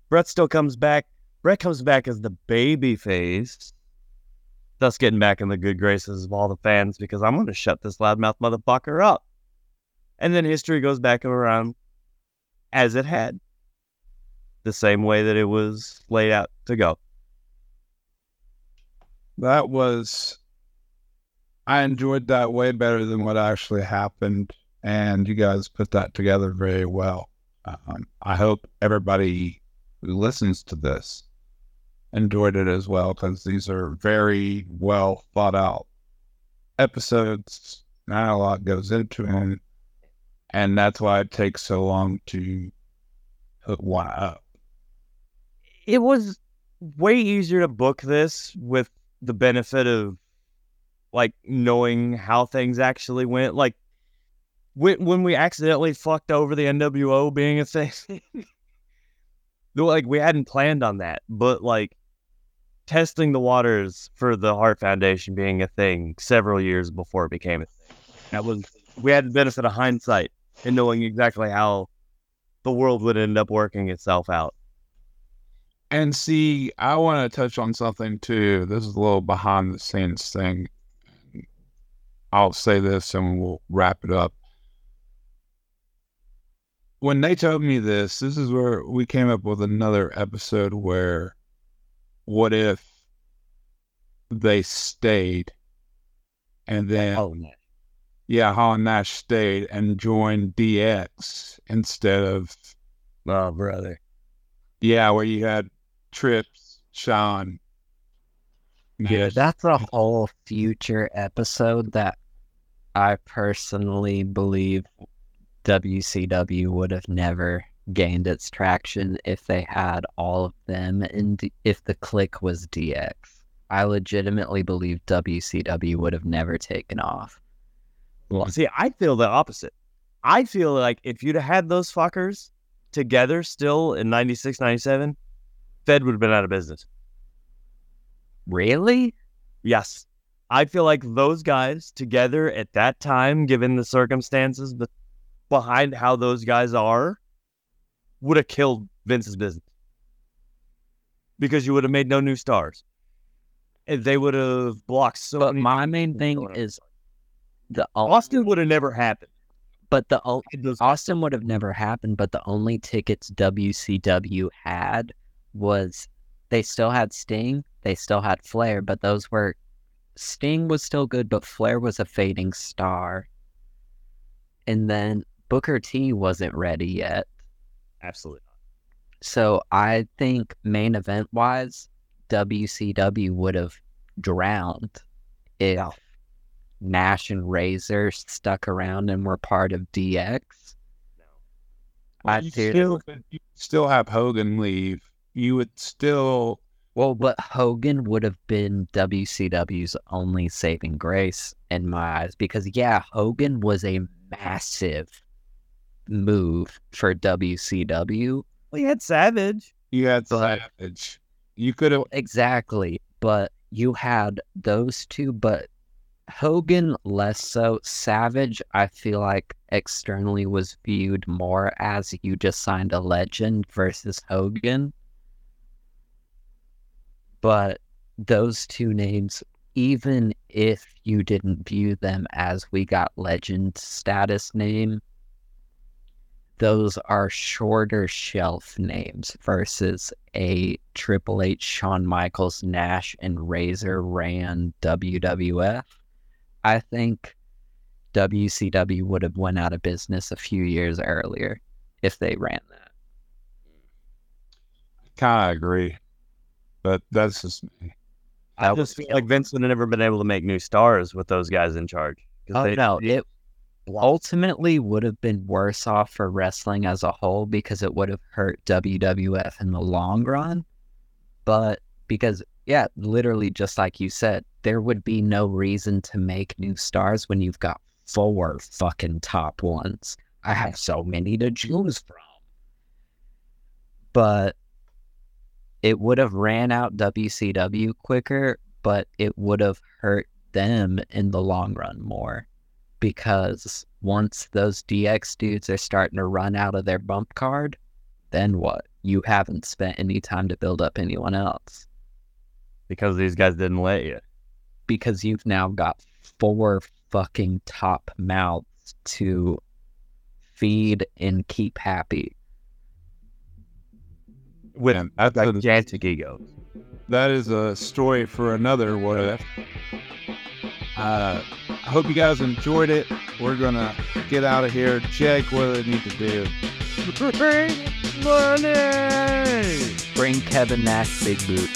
Bret still comes back. Bret comes back as the baby face, thus getting back in the good graces of all the fans because I'm going to shut this loudmouth motherfucker up. And then history goes back around as it had, the same way that it was laid out to go. That was, I enjoyed that way better than what actually happened. And you guys put that together very well. Um, I hope everybody who listens to this enjoyed it as well because these are very well thought out episodes. Not a lot goes into them and that's why it takes so long to hook one up. It was way easier to book this with the benefit of like knowing how things actually went. Like when when we accidentally fucked over the NWO being a thing. like we hadn't planned on that, but like testing the waters for the Hart Foundation being a thing several years before it became a thing. That was we had the benefit of hindsight and knowing exactly how the world would end up working itself out. And see, I want to touch on something too. This is a little behind the scenes thing. I'll say this and we'll wrap it up. When they told me this, this is where we came up with another episode where what if they stayed and then Oh, man. yeah, and Nash stayed and joined DX instead of Oh, brother. yeah, where you had Trips, Shawn. Yeah, that's a whole future episode that I personally believe WCW would have never gained its traction if they had all of them and if the Kliq was DX. I legitimately believe WCW would have never taken off. See, I feel the opposite. I feel like if you'd have had those fuckers together still in 96, 97, Fed would have been out of business. Really? Yes. I feel like those guys together at that time, given the circumstances be- behind how those guys are, would have killed Vince's business. Because you would have made no new stars. And they would have blocked so But my main thing is the Austin would have never happened. but the o- It was- Austin would have never happened, but the only tickets WCW had was they still had Sting, they still had Flair, but those were Sting was still good, but Flair was a fading star. And then Booker T wasn't ready yet. Absolutely not. So I think main event wise, WCW would have drowned if Yeah. Nash and Razor stuck around and were part of DX. I you still, you still have Hogan leave. You would still Well, but Hogan would have been WCW's only saving grace in my eyes because, yeah, Hogan was a massive move for WCW. Well, you had Savage. you had But- Savage. You could have Exactly. But you had those two, but Hogan less so. Savage, I feel like externally was viewed more as you just signed a legend versus Hogan. But those two names, even if you didn't view them as we got legend status name, those are shorter shelf names versus a Triple H, Shawn Michaels, Nash, and Razor ran WWF. I think WCW would have went out of business a few years earlier if they ran that. Kind of agree, but that's just me. I That just feel like Vince would have never been able to make new stars with those guys in charge. 'Cause Oh they- no, they- it ultimately would have been worse off for wrestling as a whole because it would have hurt WWF in the long run. But because yeah, literally just like you said, there would be no reason to make new stars when you've got four fucking top ones. I have so many to choose from. But it would have ran out WCW quicker, but it would have hurt them in the long run more because once those DX dudes are starting to run out of their bump card, then what? You haven't spent any time to build up anyone else because these guys didn't let you. because you've now got four fucking top mouths to feed and keep happy. With And that's a- gigantic egos. that is a story for another what if. Uh, I hope you guys enjoyed it. We're gonna get out of here. Jayke, what do they need to do? Bring Money! Bring Kevin Nash big boot.